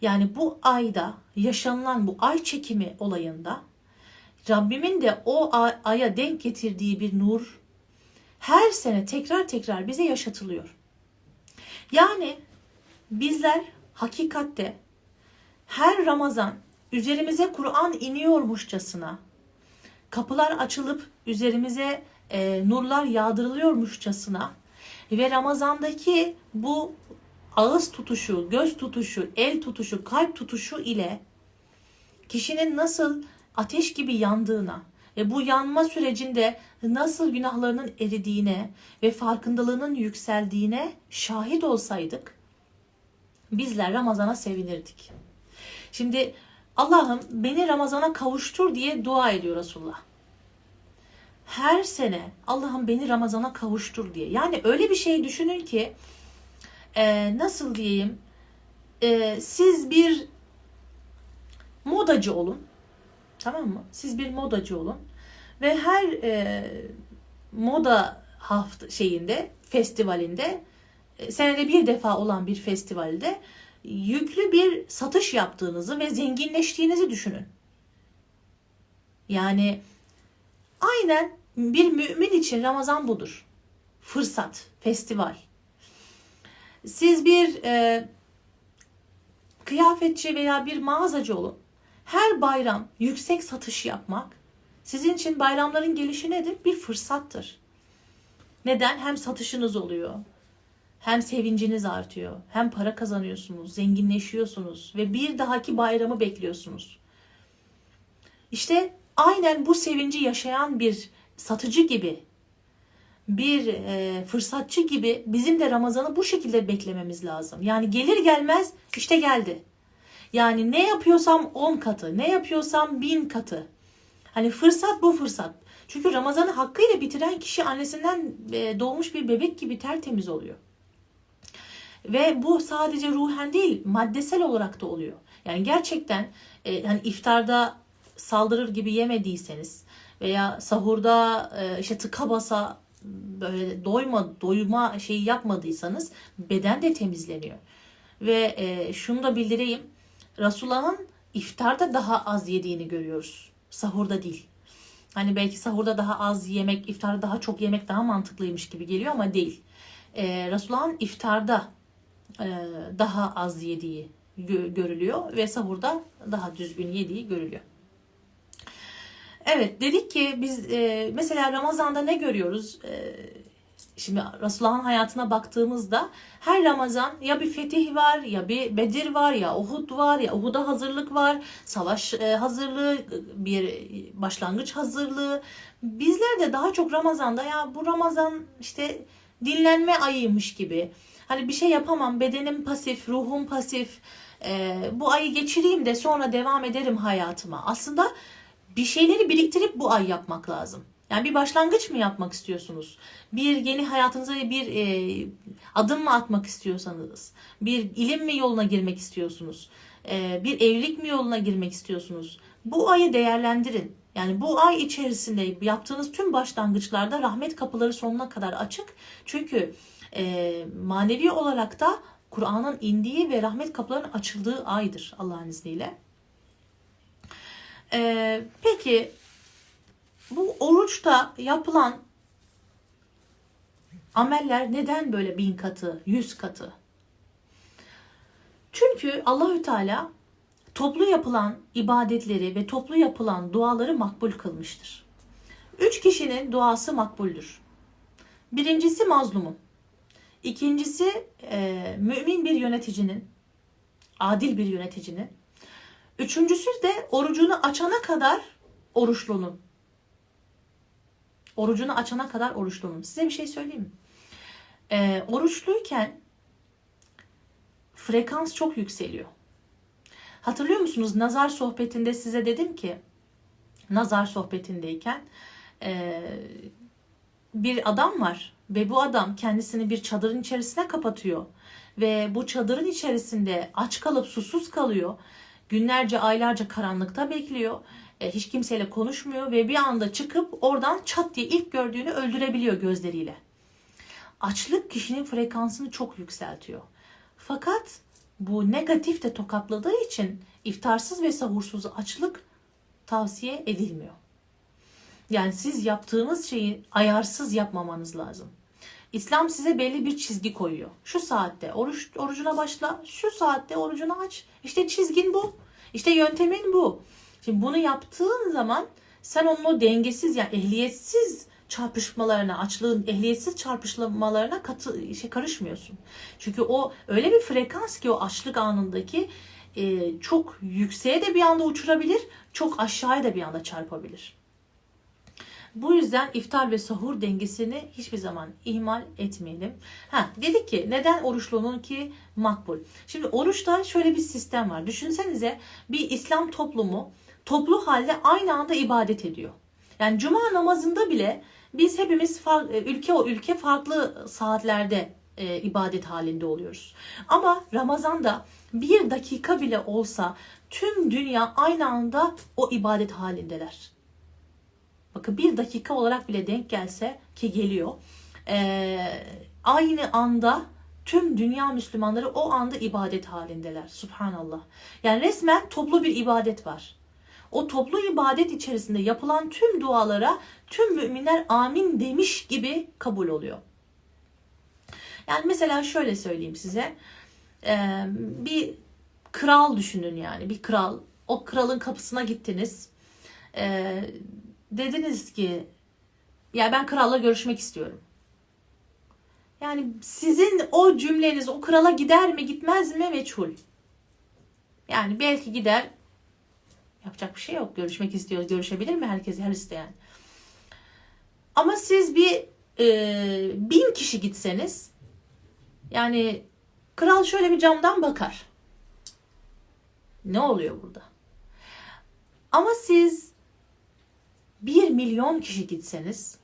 Yani bu ayda yaşanılan bu ay çekimi olayında Rabbimin de o aya denk getirdiği bir nur her sene tekrar tekrar bize yaşatılıyor. Yani bizler hakikatte her Ramazan üzerimize Kur'an iniyormuşçasına kapılar açılıp üzerimize e, nurlar yağdırılıyormuşçasına ve Ramazan'daki bu ağız tutuşu, göz tutuşu, el tutuşu, kalp tutuşu ile kişinin nasıl ateş gibi yandığına ve bu yanma sürecinde nasıl günahlarının eridiğine ve farkındalığının yükseldiğine şahit olsaydık bizler Ramazan'a sevinirdik. Şimdi Allah'ım beni Ramazan'a kavuştur diye dua ediyor Resulullah. Her sene Allah'ım beni Ramazan'a kavuştur diye. Yani öyle bir şey düşünün ki e, nasıl diyeyim e, siz bir modacı olun. Tamam mı? Siz bir modacı olun. Ve her e, moda hafta şeyinde, festivalinde e, senede bir defa olan bir festivalde yüklü bir satış yaptığınızı ve zenginleştiğinizi düşünün. Yani aynen bir mümin için Ramazan budur. Fırsat, festival. Siz bir e, kıyafetçi veya bir mağazacı olun. Her bayram yüksek satış yapmak sizin için bayramların gelişi nedir? Bir fırsattır. Neden? Hem satışınız oluyor, hem sevinciniz artıyor, hem para kazanıyorsunuz, zenginleşiyorsunuz ve bir dahaki bayramı bekliyorsunuz. İşte aynen bu sevinci yaşayan bir satıcı gibi, bir e, fırsatçı gibi bizim de Ramazan'ı bu şekilde beklememiz lazım. Yani gelir gelmez işte geldi. Yani ne yapıyorsam 10 katı, ne yapıyorsam 1000 katı. Hani fırsat bu fırsat. Çünkü Ramazan'ı hakkıyla bitiren kişi annesinden e, doğmuş bir bebek gibi tertemiz oluyor. Ve bu sadece ruhen değil, maddesel olarak da oluyor. Yani gerçekten e, hani iftarda saldırır gibi yemediyseniz veya sahurda e, işte tıka basa böyle doyma doyma şeyi yapmadıysanız beden de temizleniyor. Ve e, şunu da bildireyim. Resulullah'ın iftarda daha az yediğini görüyoruz. Sahurda değil. Hani belki sahurda daha az yemek, iftarda daha çok yemek daha mantıklıymış gibi geliyor ama değil. Ee, Resulullah'ın iftarda e, daha az yediği gö- görülüyor ve sahurda daha düzgün yediği görülüyor. Evet dedik ki biz e, mesela Ramazan'da ne görüyoruz? E, şimdi Resulullah'ın hayatına baktığımızda her Ramazan ya bir fetih var ya bir Bedir var ya Uhud var ya Uhud'a hazırlık var. Savaş e, hazırlığı bir başlangıç hazırlığı. Bizler de daha çok Ramazan'da ya bu Ramazan işte dinlenme ayıymış gibi. Hani bir şey yapamam bedenim pasif ruhum pasif. E, bu ayı geçireyim de sonra devam ederim hayatıma. Aslında bir şeyleri biriktirip bu ay yapmak lazım. Yani bir başlangıç mı yapmak istiyorsunuz? Bir yeni hayatınıza bir e, adım mı atmak istiyorsanız? Bir ilim mi yoluna girmek istiyorsunuz? E, bir evlilik mi yoluna girmek istiyorsunuz? Bu ayı değerlendirin. Yani bu ay içerisinde yaptığınız tüm başlangıçlarda rahmet kapıları sonuna kadar açık. Çünkü e, manevi olarak da Kur'an'ın indiği ve rahmet kapılarının açıldığı aydır Allah'ın izniyle. Ee, peki bu oruçta yapılan ameller neden böyle bin katı, yüz katı? Çünkü Allahü Teala toplu yapılan ibadetleri ve toplu yapılan duaları makbul kılmıştır. Üç kişinin duası makbuldür. Birincisi mazlumun. İkincisi e, mümin bir yöneticinin, adil bir yöneticinin. Üçüncüsü de orucunu açana kadar oruçlunun. Orucunu açana kadar oruçlunun. Size bir şey söyleyeyim mi? Ee, oruçluyken frekans çok yükseliyor. Hatırlıyor musunuz? Nazar sohbetinde size dedim ki nazar sohbetindeyken e, bir adam var ve bu adam kendisini bir çadırın içerisine kapatıyor ve bu çadırın içerisinde aç kalıp susuz kalıyor Günlerce, aylarca karanlıkta bekliyor. E, hiç kimseyle konuşmuyor ve bir anda çıkıp oradan çat diye ilk gördüğünü öldürebiliyor gözleriyle. Açlık kişinin frekansını çok yükseltiyor. Fakat bu negatif de tokatladığı için iftarsız ve sahursuz açlık tavsiye edilmiyor. Yani siz yaptığınız şeyi ayarsız yapmamanız lazım. İslam size belli bir çizgi koyuyor. Şu saatte oruç, orucuna başla, şu saatte orucunu aç. İşte çizgin bu. İşte yöntemin bu. Şimdi bunu yaptığın zaman sen onun o dengesiz yani ehliyetsiz çarpışmalarına, açlığın ehliyetsiz çarpışmalarına katı, şey, karışmıyorsun. Çünkü o öyle bir frekans ki o açlık anındaki e, çok yükseğe de bir anda uçurabilir, çok aşağıya da bir anda çarpabilir. Bu yüzden iftar ve sahur dengesini hiçbir zaman ihmal etmeyelim. Ha, dedik ki neden oruçlunun ki makbul? Şimdi oruçta şöyle bir sistem var. Düşünsenize bir İslam toplumu toplu halde aynı anda ibadet ediyor. Yani cuma namazında bile biz hepimiz ülke o ülke farklı saatlerde e, ibadet halinde oluyoruz. Ama Ramazan'da bir dakika bile olsa tüm dünya aynı anda o ibadet halindeler. Bakın bir dakika olarak bile denk gelse ki geliyor. E, aynı anda tüm dünya Müslümanları o anda ibadet halindeler. Subhanallah. Yani resmen toplu bir ibadet var. O toplu ibadet içerisinde yapılan tüm dualara tüm müminler amin demiş gibi kabul oluyor. Yani mesela şöyle söyleyeyim size. Ee, bir kral düşünün yani. Bir kral. O kralın kapısına gittiniz. Ee, dediniz ki ya ben kralla görüşmek istiyorum. Yani sizin o cümleniz o krala gider mi gitmez mi meçhul. Yani belki gider yapacak bir şey yok. Görüşmek istiyoruz. Görüşebilir mi herkes her isteyen? Ama siz bir e, bin kişi gitseniz yani kral şöyle bir camdan bakar. Ne oluyor burada? Ama siz bir milyon kişi gitseniz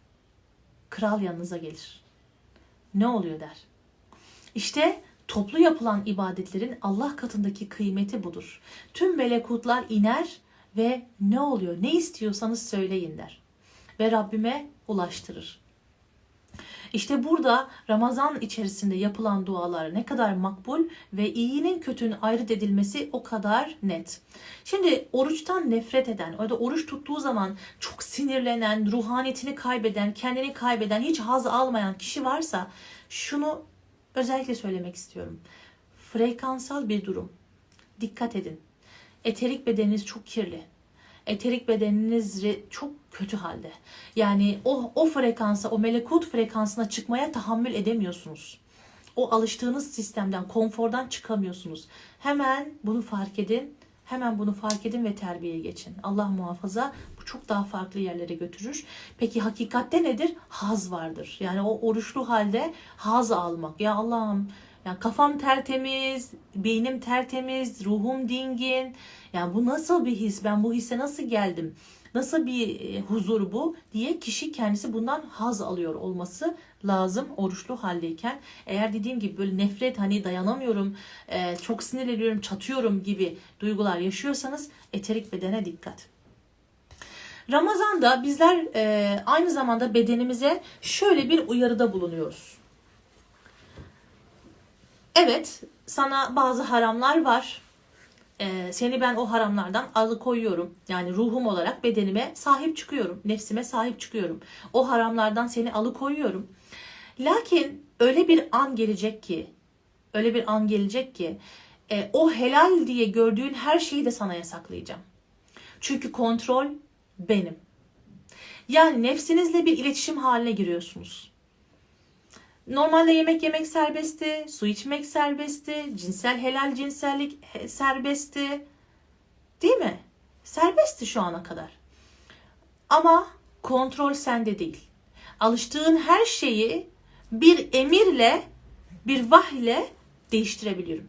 kral yanınıza gelir. Ne oluyor der. İşte toplu yapılan ibadetlerin Allah katındaki kıymeti budur. Tüm melekutlar iner ve ne oluyor ne istiyorsanız söyleyin der. Ve Rabbime ulaştırır. İşte burada Ramazan içerisinde yapılan dualar ne kadar makbul ve iyinin kötünün ayrıt edilmesi o kadar net. Şimdi oruçtan nefret eden, da oruç tuttuğu zaman çok sinirlenen, ruhaniyetini kaybeden, kendini kaybeden, hiç haz almayan kişi varsa şunu özellikle söylemek istiyorum. Frekansal bir durum. Dikkat edin. Eterik bedeniniz çok kirli eterik bedeniniz çok kötü halde. Yani o, o frekansa, o melekut frekansına çıkmaya tahammül edemiyorsunuz. O alıştığınız sistemden, konfordan çıkamıyorsunuz. Hemen bunu fark edin. Hemen bunu fark edin ve terbiyeye geçin. Allah muhafaza bu çok daha farklı yerlere götürür. Peki hakikatte nedir? Haz vardır. Yani o oruçlu halde haz almak. Ya Allah'ım yani kafam tertemiz, beynim tertemiz, ruhum dingin. Yani bu nasıl bir his? Ben bu hisse nasıl geldim? Nasıl bir e, huzur bu diye kişi kendisi bundan haz alıyor olması lazım oruçlu haldeyken. Eğer dediğim gibi böyle nefret hani dayanamıyorum, e, çok sinirleniyorum, çatıyorum gibi duygular yaşıyorsanız eterik bedene dikkat. Ramazan'da bizler e, aynı zamanda bedenimize şöyle bir uyarıda bulunuyoruz. Evet, sana bazı haramlar var. Ee, seni ben o haramlardan alıkoyuyorum. Yani ruhum olarak bedenime sahip çıkıyorum. Nefsime sahip çıkıyorum. O haramlardan seni alıkoyuyorum. Lakin öyle bir an gelecek ki, öyle bir an gelecek ki e, o helal diye gördüğün her şeyi de sana yasaklayacağım. Çünkü kontrol benim. Yani nefsinizle bir iletişim haline giriyorsunuz. Normalde yemek yemek serbestti, su içmek serbestti, cinsel helal cinsellik serbestti. Değil mi? Serbestti şu ana kadar. Ama kontrol sende değil. Alıştığın her şeyi bir emirle, bir vahle değiştirebiliyorum.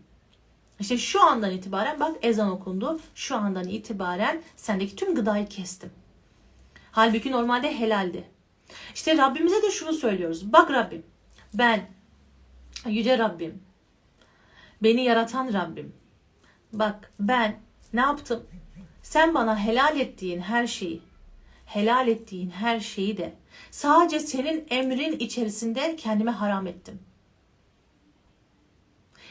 İşte şu andan itibaren bak ezan okundu. Şu andan itibaren sendeki tüm gıdayı kestim. Halbuki normalde helaldi. İşte Rabbimize de şunu söylüyoruz. Bak Rabbim ben, Yüce Rabbim, beni yaratan Rabbim. Bak ben ne yaptım? Sen bana helal ettiğin her şeyi, helal ettiğin her şeyi de sadece senin emrin içerisinde kendime haram ettim.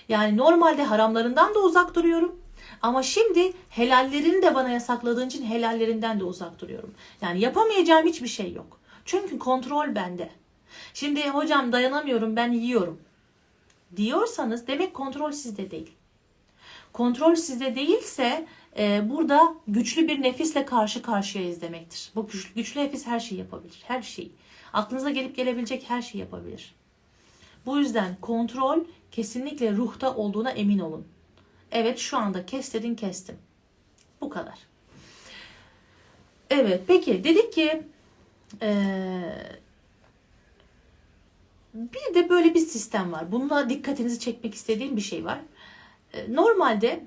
Yani normalde haramlarından da uzak duruyorum. Ama şimdi helallerini de bana yasakladığın için helallerinden de uzak duruyorum. Yani yapamayacağım hiçbir şey yok. Çünkü kontrol bende. Şimdi hocam dayanamıyorum ben yiyorum diyorsanız demek kontrol sizde değil. Kontrol sizde değilse e, burada güçlü bir nefisle karşı karşıyayız demektir. Bu güçlü, güçlü nefis her şeyi yapabilir. Her şeyi. Aklınıza gelip gelebilecek her şeyi yapabilir. Bu yüzden kontrol kesinlikle ruhta olduğuna emin olun. Evet şu anda kes dedin kestim. Bu kadar. Evet peki dedik ki eee, bir de böyle bir sistem var. Bununla dikkatinizi çekmek istediğim bir şey var. E, Normalde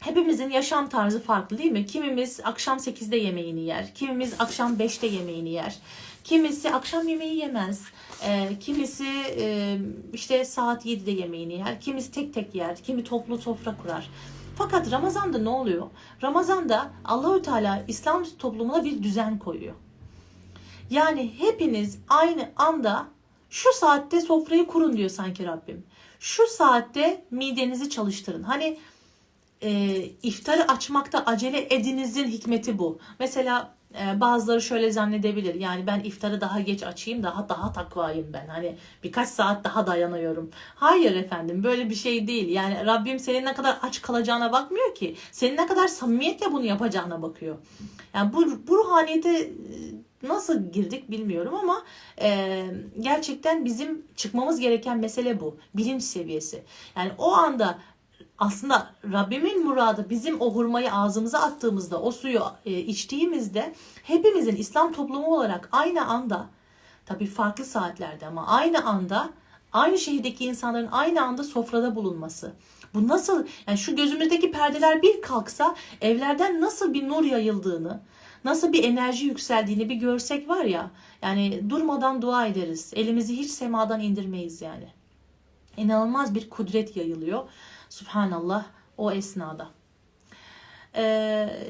hepimizin yaşam tarzı farklı değil mi? Kimimiz akşam 8'de yemeğini yer. Kimimiz akşam 5'te yemeğini yer. Kimisi akşam yemeği yemez. E, kimisi e, işte saat 7'de yemeğini yer. Kimisi tek tek yer. Kimi toplu sofra kurar. Fakat Ramazan'da ne oluyor? Ramazan'da Allahü Teala İslam toplumuna bir düzen koyuyor. Yani hepiniz aynı anda şu saatte sofrayı kurun diyor sanki Rabbim. Şu saatte midenizi çalıştırın. Hani e, iftarı açmakta acele edinizin hikmeti bu. Mesela e, bazıları şöyle zannedebilir. Yani ben iftarı daha geç açayım daha daha takvayım ben. Hani birkaç saat daha dayanıyorum. Hayır efendim böyle bir şey değil. Yani Rabbim senin ne kadar aç kalacağına bakmıyor ki. Senin ne kadar samimiyetle bunu yapacağına bakıyor. Yani bu, bu ruhaniyete nasıl girdik bilmiyorum ama e, gerçekten bizim çıkmamız gereken mesele bu. Bilinç seviyesi. Yani o anda aslında Rabbimin muradı bizim o hurmayı ağzımıza attığımızda, o suyu e, içtiğimizde hepimizin İslam toplumu olarak aynı anda, tabii farklı saatlerde ama aynı anda aynı şehirdeki insanların aynı anda sofrada bulunması. Bu nasıl, yani şu gözümüzdeki perdeler bir kalksa evlerden nasıl bir nur yayıldığını, nasıl bir enerji yükseldiğini bir görsek var ya, yani durmadan dua ederiz. Elimizi hiç semadan indirmeyiz yani. İnanılmaz bir kudret yayılıyor. Subhanallah o esnada. Ee,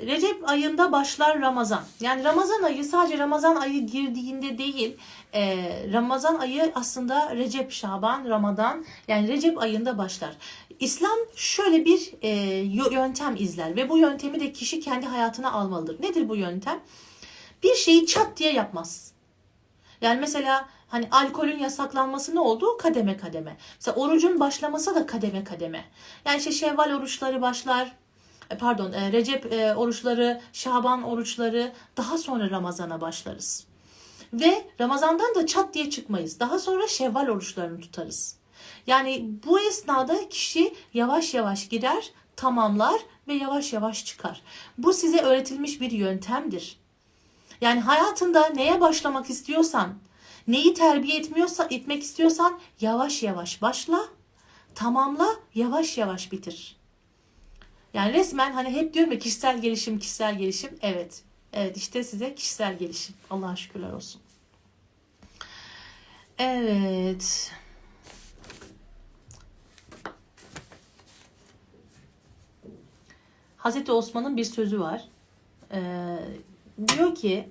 Recep ayında başlar Ramazan. Yani Ramazan ayı sadece Ramazan ayı girdiğinde değil, e, Ramazan ayı aslında Recep, Şaban, Ramazan yani Recep ayında başlar. İslam şöyle bir e, yöntem izler ve bu yöntemi de kişi kendi hayatına almalıdır. Nedir bu yöntem? Bir şeyi çat diye yapmaz. Yani mesela hani alkolün yasaklanması ne oldu? Kademe kademe. Mesela orucun başlaması da kademe kademe. Yani işte Şevval oruçları başlar. E, Pardon, e, Recep e, oruçları, Şaban oruçları daha sonra Ramazan'a başlarız. Ve Ramazan'dan da çat diye çıkmayız. Daha sonra Şevval oruçlarını tutarız. Yani bu esnada kişi yavaş yavaş girer, tamamlar ve yavaş yavaş çıkar. Bu size öğretilmiş bir yöntemdir. Yani hayatında neye başlamak istiyorsan, neyi terbiye etmiyorsa etmek istiyorsan yavaş yavaş başla, tamamla, yavaş yavaş bitir. Yani resmen hani hep diyorum ya kişisel gelişim, kişisel gelişim. Evet. Evet işte size kişisel gelişim. Allah'a şükürler olsun. Evet. Hazreti Osman'ın bir sözü var. Ee, diyor ki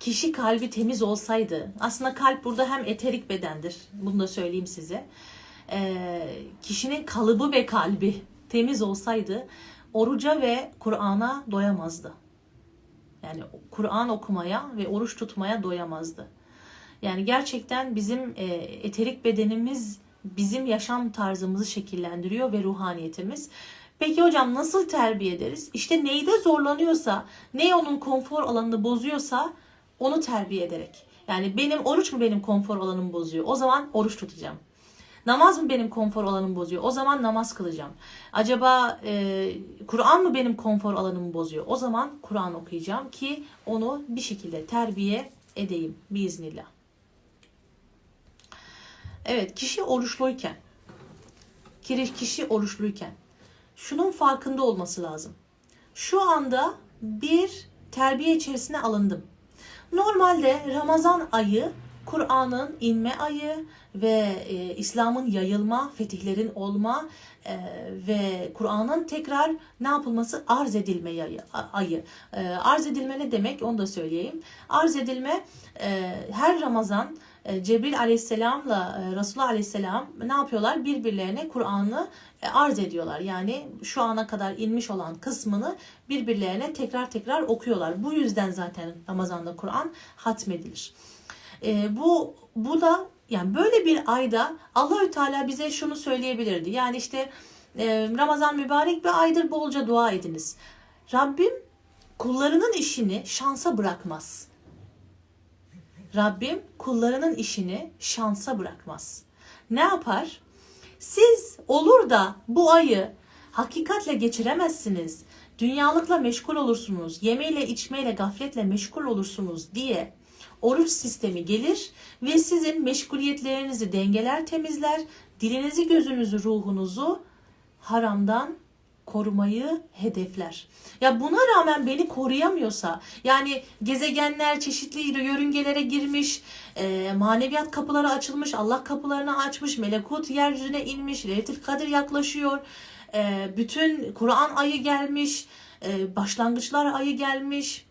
kişi kalbi temiz olsaydı aslında kalp burada hem eterik bedendir bunu da söyleyeyim size Ee, kişinin kalıbı ve kalbi temiz olsaydı oruca ve Kur'an'a doyamazdı yani Kur'an okumaya ve oruç tutmaya doyamazdı yani gerçekten bizim e, eterik bedenimiz bizim yaşam tarzımızı şekillendiriyor ve ruhaniyetimiz Peki hocam nasıl terbiye ederiz? İşte neyde zorlanıyorsa, ne onun konfor alanını bozuyorsa onu terbiye ederek. Yani benim oruç mu benim konfor alanımı bozuyor? O zaman oruç tutacağım. Namaz mı benim konfor alanımı bozuyor? O zaman namaz kılacağım. Acaba e, Kur'an mı benim konfor alanımı bozuyor? O zaman Kur'an okuyacağım ki onu bir şekilde terbiye edeyim biiznillah. Evet kişi oruçluyken, kişi oruçluyken şunun farkında olması lazım. Şu anda bir terbiye içerisine alındım. Normalde Ramazan ayı Kur'an'ın inme ayı ve e, İslam'ın yayılma, fetihlerin olma e, ve Kur'an'ın tekrar ne yapılması arz edilme ayı. ayı. E, arz edilme ne demek onu da söyleyeyim. Arz edilme e, her Ramazan e, Cebrail aleyhisselamla e, Resulullah aleyhisselam ne yapıyorlar? Birbirlerine Kur'an'ı e, arz ediyorlar. Yani şu ana kadar inmiş olan kısmını birbirlerine tekrar tekrar okuyorlar. Bu yüzden zaten Ramazan'da Kur'an hatmedilir. Bu bu da yani böyle bir ayda Allahü Teala bize şunu söyleyebilirdi. Yani işte e, Ramazan mübarek bir aydır bolca dua ediniz. Rabbim kullarının işini şansa bırakmaz. Rabbim kullarının işini şansa bırakmaz. Ne yapar? Siz olur da bu ayı hakikatle geçiremezsiniz. Dünyalıkla meşgul olursunuz. Yemeyle, içmeyle, gafletle meşgul olursunuz diye oruç sistemi gelir ve sizin meşguliyetlerinizi dengeler, temizler. Dilinizi, gözünüzü, ruhunuzu haramdan korumayı hedefler. Ya buna rağmen beni koruyamıyorsa yani gezegenler çeşitli yörüngelere girmiş, e, maneviyat kapıları açılmış, Allah kapılarını açmış, melekut yeryüzüne inmiş, Leyletil Kadir yaklaşıyor, e, bütün Kur'an ayı gelmiş, e, başlangıçlar ayı gelmiş,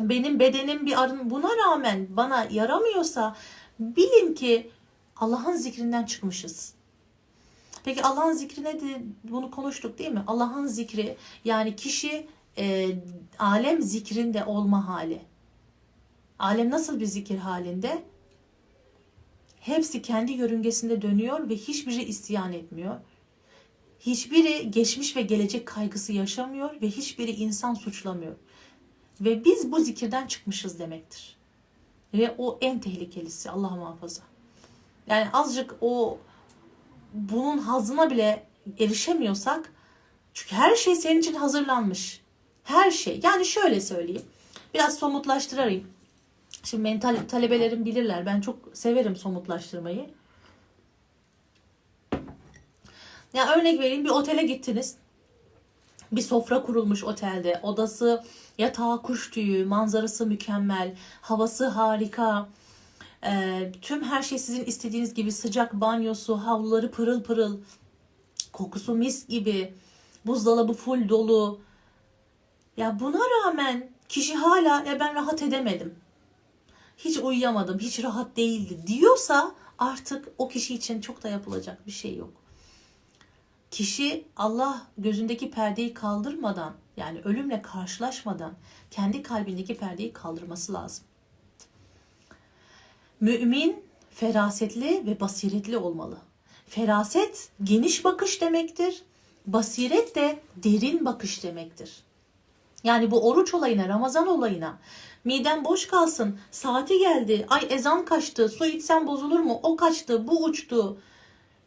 benim bedenim bir arın buna rağmen bana yaramıyorsa bilin ki Allah'ın zikrinden çıkmışız. Peki Allah'ın zikri nedir? Bunu konuştuk değil mi? Allah'ın zikri yani kişi e, alem zikrinde olma hali. Alem nasıl bir zikir halinde? Hepsi kendi yörüngesinde dönüyor ve hiçbiri isyan etmiyor. Hiçbiri geçmiş ve gelecek kaygısı yaşamıyor ve hiçbiri insan suçlamıyor. Ve biz bu zikirden çıkmışız demektir. Ve o en tehlikelisi Allah muhafaza. Yani azıcık o bunun hazına bile erişemiyorsak çünkü her şey senin için hazırlanmış. Her şey. Yani şöyle söyleyeyim. Biraz somutlaştırayım. Şimdi mental talebelerim bilirler. Ben çok severim somutlaştırmayı. Ya örnek vereyim bir otele gittiniz. Bir sofra kurulmuş otelde. Odası, yatağı, kuş tüyü, manzarası mükemmel, havası harika. E, tüm her şey sizin istediğiniz gibi sıcak banyosu, havluları pırıl pırıl, kokusu mis gibi, buzdolabı full dolu. Ya buna rağmen kişi hala ya ben rahat edemedim. Hiç uyuyamadım, hiç rahat değildi diyorsa artık o kişi için çok da yapılacak bir şey yok. Kişi Allah gözündeki perdeyi kaldırmadan yani ölümle karşılaşmadan kendi kalbindeki perdeyi kaldırması lazım. Mümin ferasetli ve basiretli olmalı. Feraset geniş bakış demektir. Basiret de derin bakış demektir. Yani bu oruç olayına, Ramazan olayına miden boş kalsın, saati geldi, ay ezan kaçtı, su içsem bozulur mu, o kaçtı, bu uçtu,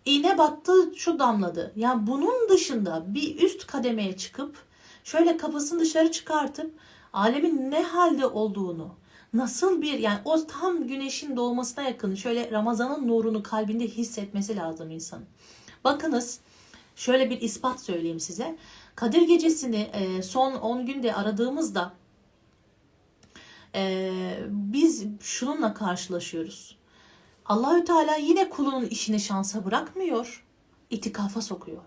iğne battı, şu damladı. Yani bunun dışında bir üst kademeye çıkıp şöyle kafasını dışarı çıkartıp alemin ne halde olduğunu, nasıl bir yani o tam güneşin doğmasına yakın şöyle Ramazan'ın nurunu kalbinde hissetmesi lazım insanın. Bakınız şöyle bir ispat söyleyeyim size. Kadir gecesini e, son 10 günde aradığımızda e, biz şununla karşılaşıyoruz. Allahü Teala yine kulunun işini şansa bırakmıyor. itikafa sokuyor.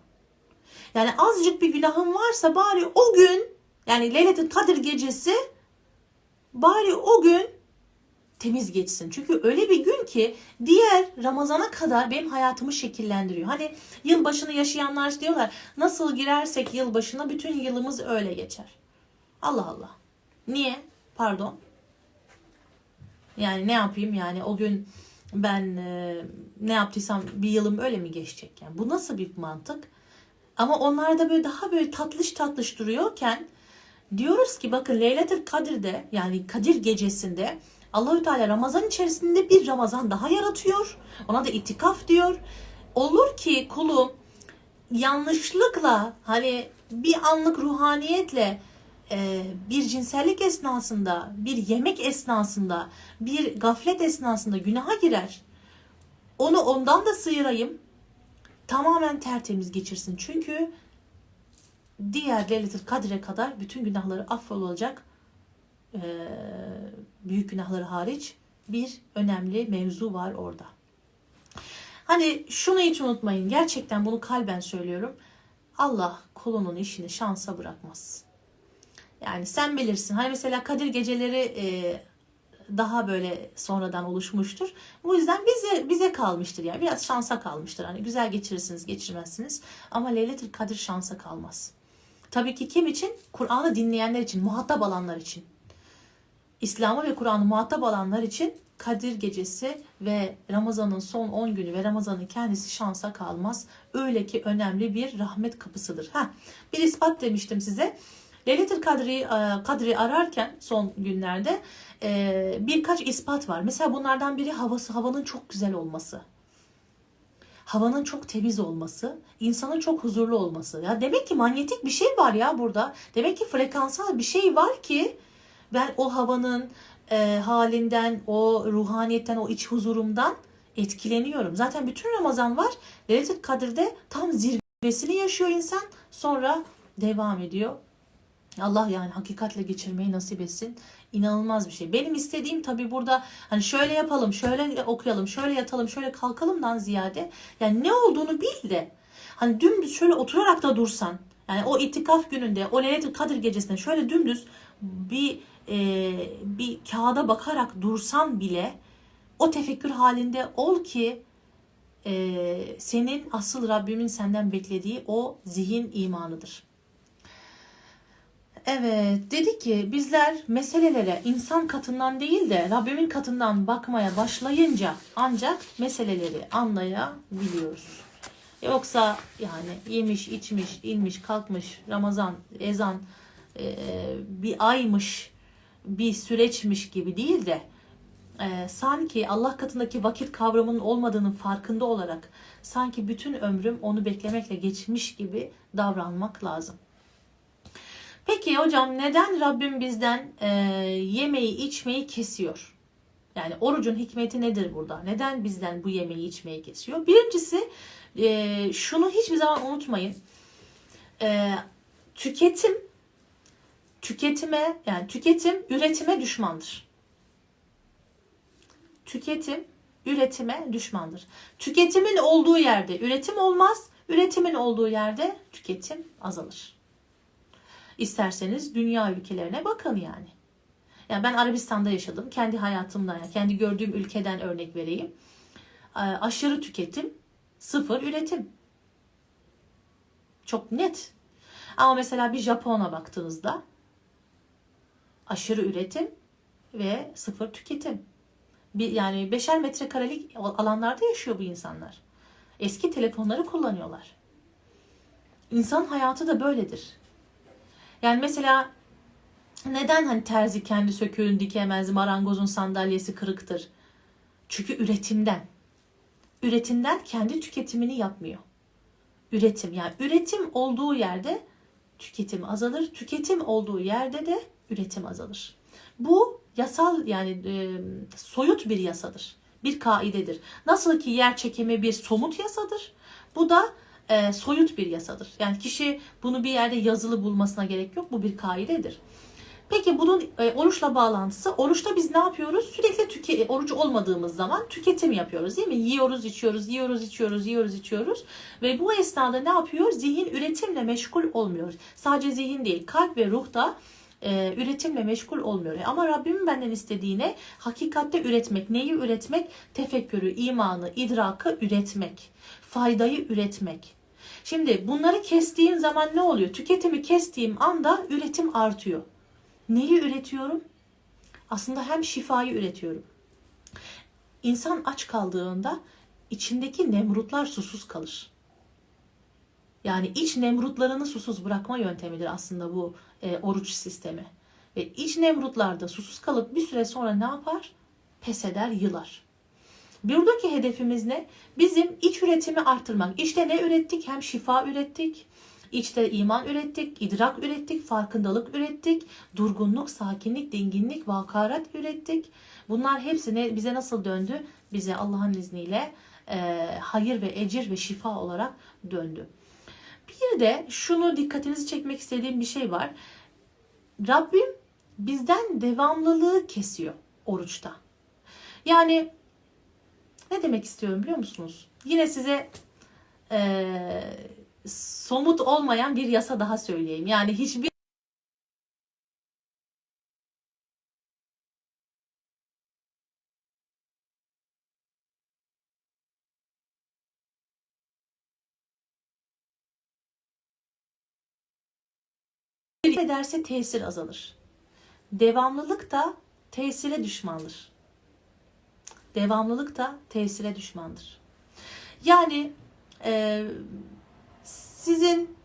Yani azıcık bir günahın varsa bari o gün yani Leyletin Kadir gecesi bari o gün temiz geçsin. Çünkü öyle bir gün ki diğer Ramazan'a kadar benim hayatımı şekillendiriyor. Hani yılbaşını yaşayanlar diyorlar nasıl girersek yılbaşına bütün yılımız öyle geçer. Allah Allah. Niye? Pardon. Yani ne yapayım yani o gün ben e, ne yaptıysam bir yılım öyle mi geçecek yani bu nasıl bir mantık ama onlar da böyle daha böyle tatlış tatlış duruyorken diyoruz ki bakın Leyletil Kadir'de yani Kadir gecesinde Allahü Teala Ramazan içerisinde bir Ramazan daha yaratıyor. Ona da itikaf diyor. Olur ki kulum yanlışlıkla hani bir anlık ruhaniyetle e, bir cinsellik esnasında, bir yemek esnasında, bir gaflet esnasında günaha girer. Onu ondan da sıyırayım. Tamamen tertemiz geçirsin. Çünkü diğer Leyletil Kadir'e kadar bütün günahları affolacak e, büyük günahları hariç bir önemli mevzu var orada. Hani şunu hiç unutmayın. Gerçekten bunu kalben söylüyorum. Allah kulunun işini şansa bırakmaz. Yani sen bilirsin. Hani mesela Kadir geceleri e, daha böyle sonradan oluşmuştur. Bu yüzden bize bize kalmıştır yani. Biraz şansa kalmıştır. Hani güzel geçirirsiniz, geçirmezsiniz. Ama Leyletil Kadir şansa kalmaz. Tabii ki kim için? Kur'an'ı dinleyenler için, muhatap alanlar için. İslam'ı ve Kur'an'ı muhatap alanlar için Kadir gecesi ve Ramazan'ın son 10 günü ve Ramazan'ın kendisi şansa kalmaz. Öyle ki önemli bir rahmet kapısıdır. Ha, bir ispat demiştim size. Leyletil Kadri, e, Kadri ararken son günlerde e, birkaç ispat var. Mesela bunlardan biri havası, havanın çok güzel olması. Havanın çok temiz olması, insanın çok huzurlu olması. Ya demek ki manyetik bir şey var ya burada. Demek ki frekansal bir şey var ki ben o havanın e, halinden, o ruhaniyetten, o iç huzurumdan etkileniyorum. Zaten bütün Ramazan var. Leyletil Kadir'de tam zirvesini yaşıyor insan. Sonra devam ediyor. Allah yani hakikatle geçirmeyi nasip etsin. İnanılmaz bir şey. Benim istediğim tabii burada hani şöyle yapalım, şöyle okuyalım, şöyle yatalım, şöyle kalkalımdan ziyade yani ne olduğunu bil de hani dümdüz şöyle oturarak da dursan yani o itikaf gününde o Leyletil Kadir gecesinde şöyle dümdüz bir e, bir kağıda bakarak dursan bile o tefekkür halinde ol ki e, senin asıl Rabbimin senden beklediği o zihin imanıdır. Evet, dedi ki bizler meselelere insan katından değil de Rabbimin katından bakmaya başlayınca ancak meseleleri anlayabiliyoruz. Yoksa yani yemiş, içmiş, inmiş, kalkmış, Ramazan, ezan, e, bir aymış, bir süreçmiş gibi değil de e, sanki Allah katındaki vakit kavramının olmadığının farkında olarak sanki bütün ömrüm onu beklemekle geçmiş gibi davranmak lazım. Peki hocam neden Rabbim bizden e, yemeği içmeyi kesiyor? Yani orucun hikmeti nedir burada? Neden bizden bu yemeği içmeyi kesiyor? Birincisi e, şunu hiçbir zaman unutmayın. E, tüketim tüketime yani tüketim üretime düşmandır. Tüketim üretime düşmandır. Tüketimin olduğu yerde üretim olmaz, üretimin olduğu yerde tüketim azalır. İsterseniz dünya ülkelerine bakın yani. Yani ben Arabistan'da yaşadım. Kendi hayatımdan, yani kendi gördüğüm ülkeden örnek vereyim. Aşırı tüketim, sıfır üretim. Çok net. Ama mesela bir Japon'a baktığınızda aşırı üretim ve sıfır tüketim. Bir, yani beşer metrekarelik alanlarda yaşıyor bu insanlar. Eski telefonları kullanıyorlar. İnsan hayatı da böyledir. Yani mesela neden hani terzi kendi söküğünü dikemez, marangozun sandalyesi kırıktır? Çünkü üretimden. Üretimden kendi tüketimini yapmıyor. Üretim yani üretim olduğu yerde tüketim azalır. Tüketim olduğu yerde de üretim azalır. Bu yasal yani e, soyut bir yasadır. Bir kaidedir. Nasıl ki yer çekimi bir somut yasadır. Bu da e, soyut bir yasadır. Yani kişi bunu bir yerde yazılı bulmasına gerek yok. Bu bir kaidedir. Peki bunun e, oruçla bağlantısı. Oruçta biz ne yapıyoruz? Sürekli tüke, oruç olmadığımız zaman tüketim yapıyoruz değil mi? Yiyoruz, içiyoruz, yiyoruz, içiyoruz, yiyoruz, içiyoruz. Ve bu esnada ne yapıyor? Zihin üretimle meşgul olmuyor. Sadece zihin değil, kalp ve ruh da e, üretimle meşgul olmuyor. Ama Rabbimin benden istediğine hakikatte üretmek. Neyi üretmek? Tefekkürü, imanı, idrakı üretmek. Faydayı üretmek. Şimdi bunları kestiğim zaman ne oluyor? Tüketimi kestiğim anda üretim artıyor. Neyi üretiyorum? Aslında hem şifayı üretiyorum. İnsan aç kaldığında içindeki nemrutlar susuz kalır. Yani iç nemrutlarını susuz bırakma yöntemidir aslında bu e, oruç sistemi. Ve iç nemrutlarda susuz kalıp bir süre sonra ne yapar? Pes eder, yılar. Buradaki hedefimiz ne? Bizim iç üretimi arttırmak. İşte ne ürettik? Hem şifa ürettik, içte iman ürettik, idrak ürettik, farkındalık ürettik, durgunluk, sakinlik, dinginlik, vakaret ürettik. Bunlar hepsine bize nasıl döndü? Bize Allah'ın izniyle e, hayır ve ecir ve şifa olarak döndü. Bir de şunu dikkatinizi çekmek istediğim bir şey var. Rabbim bizden devamlılığı kesiyor oruçta. Yani ne demek istiyorum biliyor musunuz? Yine size e, somut olmayan bir yasa daha söyleyeyim. Yani hiçbir ederse tesir azalır. Devamlılık da tesire düşmandır. Devamlılık da tesire düşmandır. Yani e, sizin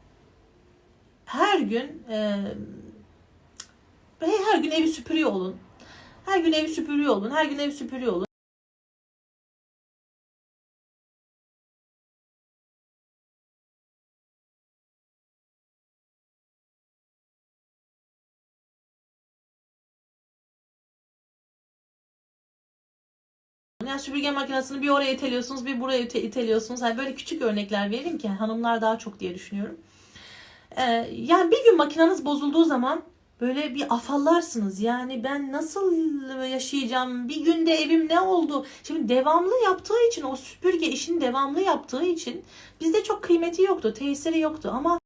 her gün e, her gün evi süpürüyor olun. Her gün evi süpürüyor olun. Her gün evi süpürüyor olun. Yani süpürge makinesini bir oraya iteliyorsunuz, bir buraya ite- iteliyorsunuz. Yani böyle küçük örnekler vereyim ki hanımlar daha çok diye düşünüyorum. Ee, yani bir gün makineniz bozulduğu zaman böyle bir afallarsınız. Yani ben nasıl yaşayacağım? Bir günde evim ne oldu? Şimdi devamlı yaptığı için o süpürge işini devamlı yaptığı için bizde çok kıymeti yoktu, tesiri yoktu ama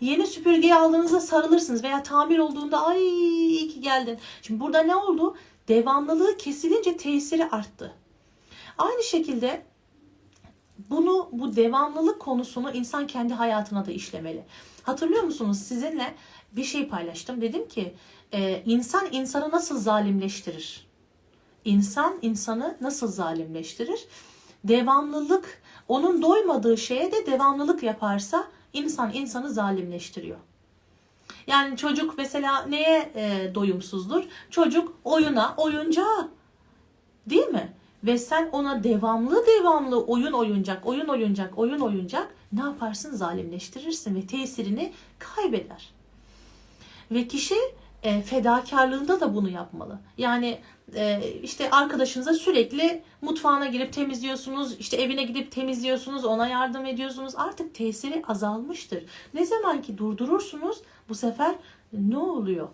Yeni süpürgeyi aldığınızda sarılırsınız veya tamir olduğunda ay iyi ki geldin. Şimdi burada ne oldu? Devamlılığı kesilince tesiri arttı. Aynı şekilde bunu bu devamlılık konusunu insan kendi hayatına da işlemeli. Hatırlıyor musunuz sizinle bir şey paylaştım. Dedim ki e, insan insanı nasıl zalimleştirir? İnsan insanı nasıl zalimleştirir? Devamlılık onun doymadığı şeye de devamlılık yaparsa insan insanı zalimleştiriyor. Yani çocuk mesela neye e, doyumsuzdur? Çocuk oyuna, oyuncağa. Değil mi? Ve sen ona devamlı devamlı oyun oyuncak, oyun oyuncak, oyun oyuncak ne yaparsın? Zalimleştirirsin ve tesirini kaybeder. Ve kişi e, fedakarlığında da bunu yapmalı. Yani e, işte arkadaşınıza sürekli mutfağına girip temizliyorsunuz, işte evine gidip temizliyorsunuz, ona yardım ediyorsunuz. Artık tesiri azalmıştır. Ne zaman ki durdurursunuz bu sefer ne oluyor?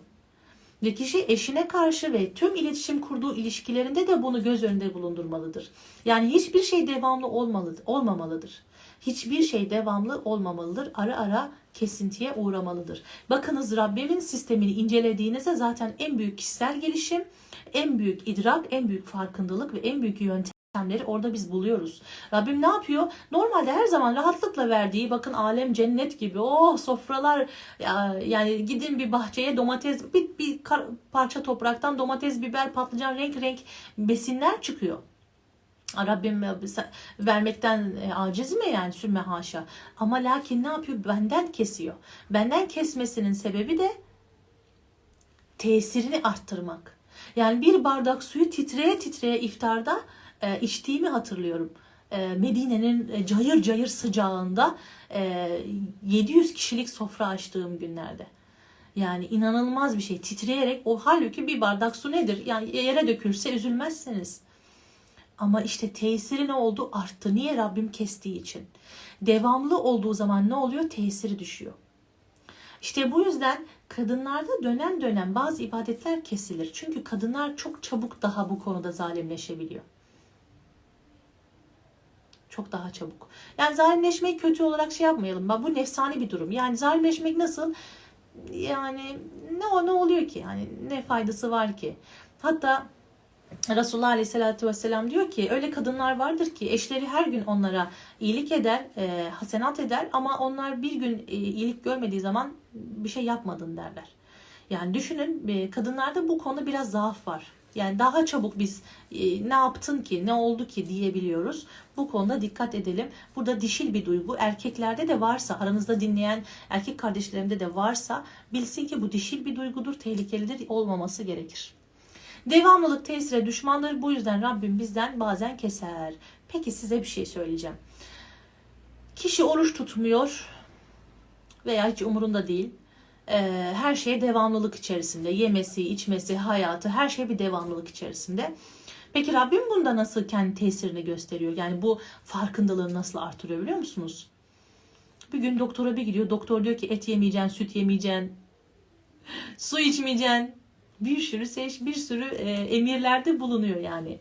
Ve kişi eşine karşı ve tüm iletişim kurduğu ilişkilerinde de bunu göz önünde bulundurmalıdır. Yani hiçbir şey devamlı olmalı, olmamalıdır. Hiçbir şey devamlı olmamalıdır. Ara ara kesintiye uğramalıdır. Bakınız Rabbimin sistemini incelediğinizde zaten en büyük kişisel gelişim, en büyük idrak, en büyük farkındalık ve en büyük yöntemleri orada biz buluyoruz. Rabbim ne yapıyor? Normalde her zaman rahatlıkla verdiği bakın alem cennet gibi oh sofralar ya, yani gidin bir bahçeye domates bir, bir parça topraktan domates, biber, patlıcan renk renk besinler çıkıyor. Rabbim vermekten e, aciz mi yani sümme haşa. Ama lakin ne yapıyor? Benden kesiyor. Benden kesmesinin sebebi de tesirini arttırmak. Yani bir bardak suyu titreye titreye iftarda e, içtiğimi hatırlıyorum. E, Medine'nin e, cayır cayır sıcağında e, 700 kişilik sofra açtığım günlerde. Yani inanılmaz bir şey. Titreyerek o halbuki bir bardak su nedir? Yani yere dökülse üzülmezsiniz. Ama işte tesiri ne oldu? Arttı. Niye? Rabbim kestiği için. Devamlı olduğu zaman ne oluyor? Tesiri düşüyor. İşte bu yüzden kadınlarda dönem dönem bazı ibadetler kesilir. Çünkü kadınlar çok çabuk daha bu konuda zalimleşebiliyor. Çok daha çabuk. Yani zalimleşmeyi kötü olarak şey yapmayalım. Bu nefsani bir durum. Yani zalimleşmek nasıl? Yani ne o ne oluyor ki? Yani ne faydası var ki? Hatta Resulullah Aleyhisselatü Vesselam diyor ki öyle kadınlar vardır ki eşleri her gün onlara iyilik eder, e, hasenat eder ama onlar bir gün e, iyilik görmediği zaman bir şey yapmadın derler. Yani düşünün e, kadınlarda bu konuda biraz zaaf var. Yani daha çabuk biz e, ne yaptın ki, ne oldu ki diyebiliyoruz. Bu konuda dikkat edelim. Burada dişil bir duygu erkeklerde de varsa, aranızda dinleyen erkek kardeşlerimde de varsa bilsin ki bu dişil bir duygudur, tehlikelidir, olmaması gerekir. Devamlılık tesire düşmandır. Bu yüzden Rabbim bizden bazen keser. Peki size bir şey söyleyeceğim. Kişi oruç tutmuyor veya hiç umurunda değil. Ee, her şey devamlılık içerisinde. Yemesi, içmesi, hayatı her şey bir devamlılık içerisinde. Peki Rabbim bunda nasıl kendi tesirini gösteriyor? Yani bu farkındalığını nasıl artırıyor biliyor musunuz? Bir gün doktora bir gidiyor. Doktor diyor ki et yemeyeceksin, süt yemeyeceksin, su içmeyeceksin bir sürü seç, bir sürü e, emirlerde bulunuyor yani.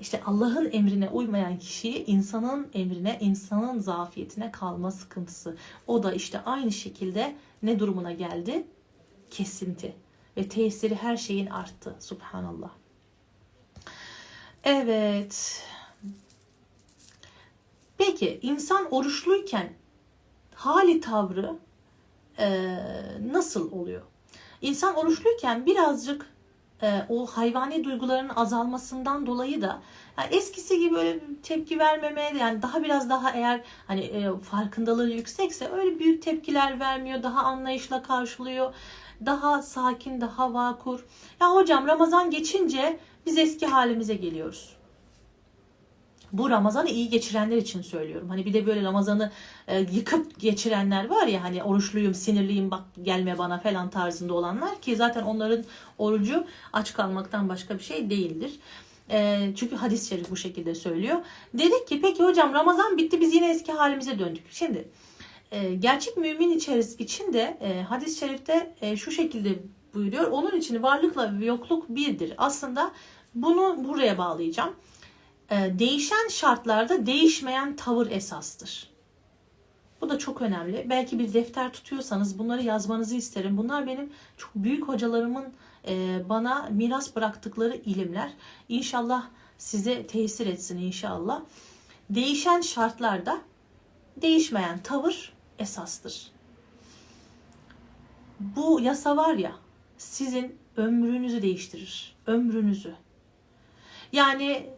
İşte Allah'ın emrine uymayan kişiyi insanın emrine, insanın zafiyetine kalma sıkıntısı. O da işte aynı şekilde ne durumuna geldi? Kesinti. Ve tesiri her şeyin arttı. Subhanallah. Evet. Peki insan oruçluyken hali tavrı e, nasıl oluyor? İnsan oruçluyken birazcık o hayvani duyguların azalmasından dolayı da yani eskisi gibi öyle tepki vermemeye yani daha biraz daha eğer hani e, farkındalığı yüksekse öyle büyük tepkiler vermiyor, daha anlayışla karşılıyor, daha sakin, daha vakur. Ya hocam Ramazan geçince biz eski halimize geliyoruz. Bu Ramazan'ı iyi geçirenler için söylüyorum. Hani bir de böyle Ramazan'ı e, yıkıp geçirenler var ya hani oruçluyum, sinirliyim bak gelme bana falan tarzında olanlar ki zaten onların orucu aç kalmaktan başka bir şey değildir. E, çünkü hadis-i şerif bu şekilde söylüyor. Dedik ki peki hocam Ramazan bitti biz yine eski halimize döndük. Şimdi e, gerçek mümin içeris içinde e, hadis-i şerifte e, şu şekilde buyuruyor. Onun için varlıkla yokluk birdir. Aslında bunu buraya bağlayacağım. E, değişen şartlarda değişmeyen tavır esastır. Bu da çok önemli. Belki bir defter tutuyorsanız bunları yazmanızı isterim. Bunlar benim çok büyük hocalarımın e, bana miras bıraktıkları ilimler. İnşallah size tesir etsin inşallah. Değişen şartlarda değişmeyen tavır esastır. Bu yasa var ya sizin ömrünüzü değiştirir. Ömrünüzü. Yani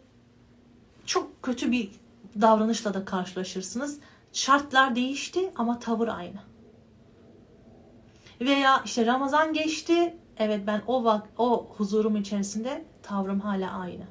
çok kötü bir davranışla da karşılaşırsınız. Şartlar değişti ama tavır aynı. Veya işte Ramazan geçti. Evet ben o vak o huzurum içerisinde tavrım hala aynı.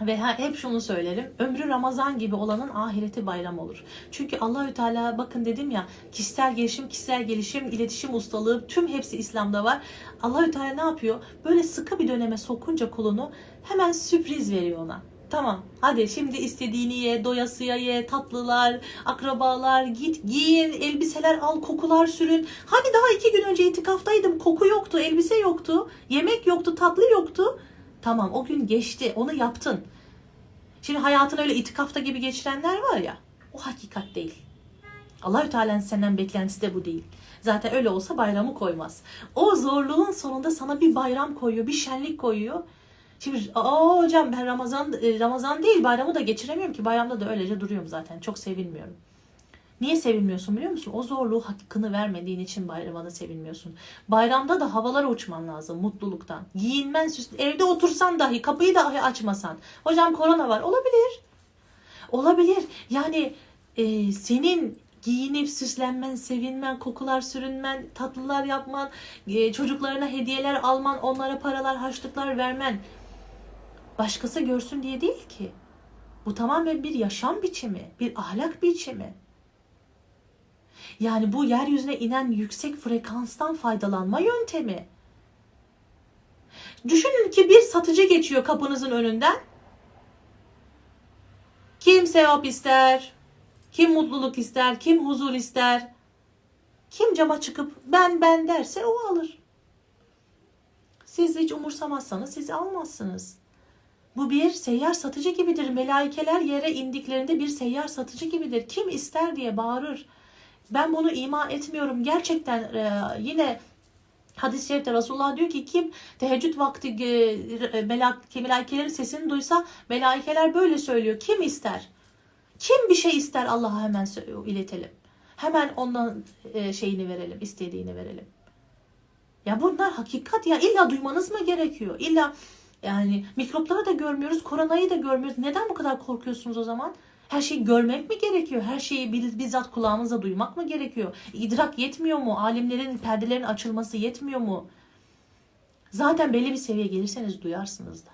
Ve hep şunu söylerim. Ömrü Ramazan gibi olanın ahireti bayram olur. Çünkü Allahü Teala bakın dedim ya kişisel gelişim, kişisel gelişim, iletişim ustalığı tüm hepsi İslam'da var. Allahü Teala ne yapıyor? Böyle sıkı bir döneme sokunca kulunu hemen sürpriz veriyor ona. Tamam hadi şimdi istediğini ye, doyasıya ye, tatlılar, akrabalar, git giyin, elbiseler al, kokular sürün. Hani daha iki gün önce itikaftaydım, koku yoktu, elbise yoktu, yemek yoktu, tatlı yoktu. Tamam o gün geçti, onu yaptın. Şimdi hayatını öyle itikafta gibi geçirenler var ya, o hakikat değil. Allahü Teala'nın senden beklentisi de bu değil. Zaten öyle olsa bayramı koymaz. O zorluğun sonunda sana bir bayram koyuyor, bir şenlik koyuyor. Şimdi aa hocam ben Ramazan Ramazan değil bayramı da geçiremiyorum ki bayramda da öylece duruyorum zaten. Çok sevinmiyorum. Niye sevinmiyorsun biliyor musun? O zorluğu hakkını vermediğin için bayramda sevinmiyorsun. Bayramda da havalara uçman lazım mutluluktan. Giyinmen, süs, evde otursan dahi, kapıyı dahi açmasan. Hocam korona var. Olabilir. Olabilir. Yani e, senin giyinip süslenmen, sevinmen, kokular sürünmen, tatlılar yapman, e, çocuklarına hediyeler alman, onlara paralar, harçlıklar vermen başkası görsün diye değil ki. Bu tamamen bir yaşam biçimi, bir ahlak biçimi. Yani bu yeryüzüne inen yüksek frekanstan faydalanma yöntemi. Düşünün ki bir satıcı geçiyor kapınızın önünden. Kim sevap ister? Kim mutluluk ister? Kim huzur ister? Kim cama çıkıp ben ben derse o alır. Siz hiç umursamazsanız siz almazsınız. Bu bir seyyar satıcı gibidir. Melaikeler yere indiklerinde bir seyyar satıcı gibidir. Kim ister diye bağırır. Ben bunu ima etmiyorum. Gerçekten e, yine hadis-i şerifte Resulullah diyor ki kim teheccüd vakti e, melak, melaikelerin sesini duysa melaikeler böyle söylüyor. Kim ister? Kim bir şey ister Allah'a hemen iletelim. Hemen ondan e, şeyini verelim, istediğini verelim. Ya bunlar hakikat ya illa duymanız mı gerekiyor? İlla yani mikropları da görmüyoruz, koronayı da görmüyoruz. Neden bu kadar korkuyorsunuz o zaman? Her şeyi görmek mi gerekiyor? Her şeyi bizzat kulağımızla duymak mı gerekiyor? İdrak yetmiyor mu? Alimlerin perdelerin açılması yetmiyor mu? Zaten belli bir seviyeye gelirseniz duyarsınız da.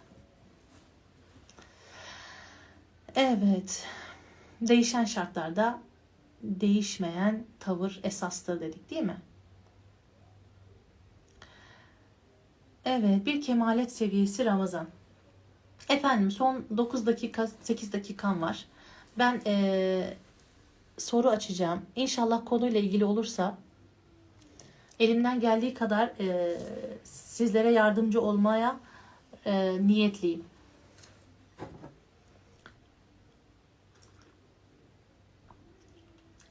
Evet. Değişen şartlarda değişmeyen tavır esastır dedik değil mi? Evet, bir kemalet seviyesi Ramazan. Efendim son 9 dakika 8 dakikam var. Ben ee, soru açacağım. İnşallah konuyla ilgili olursa elimden geldiği kadar e, sizlere yardımcı olmaya e, niyetliyim.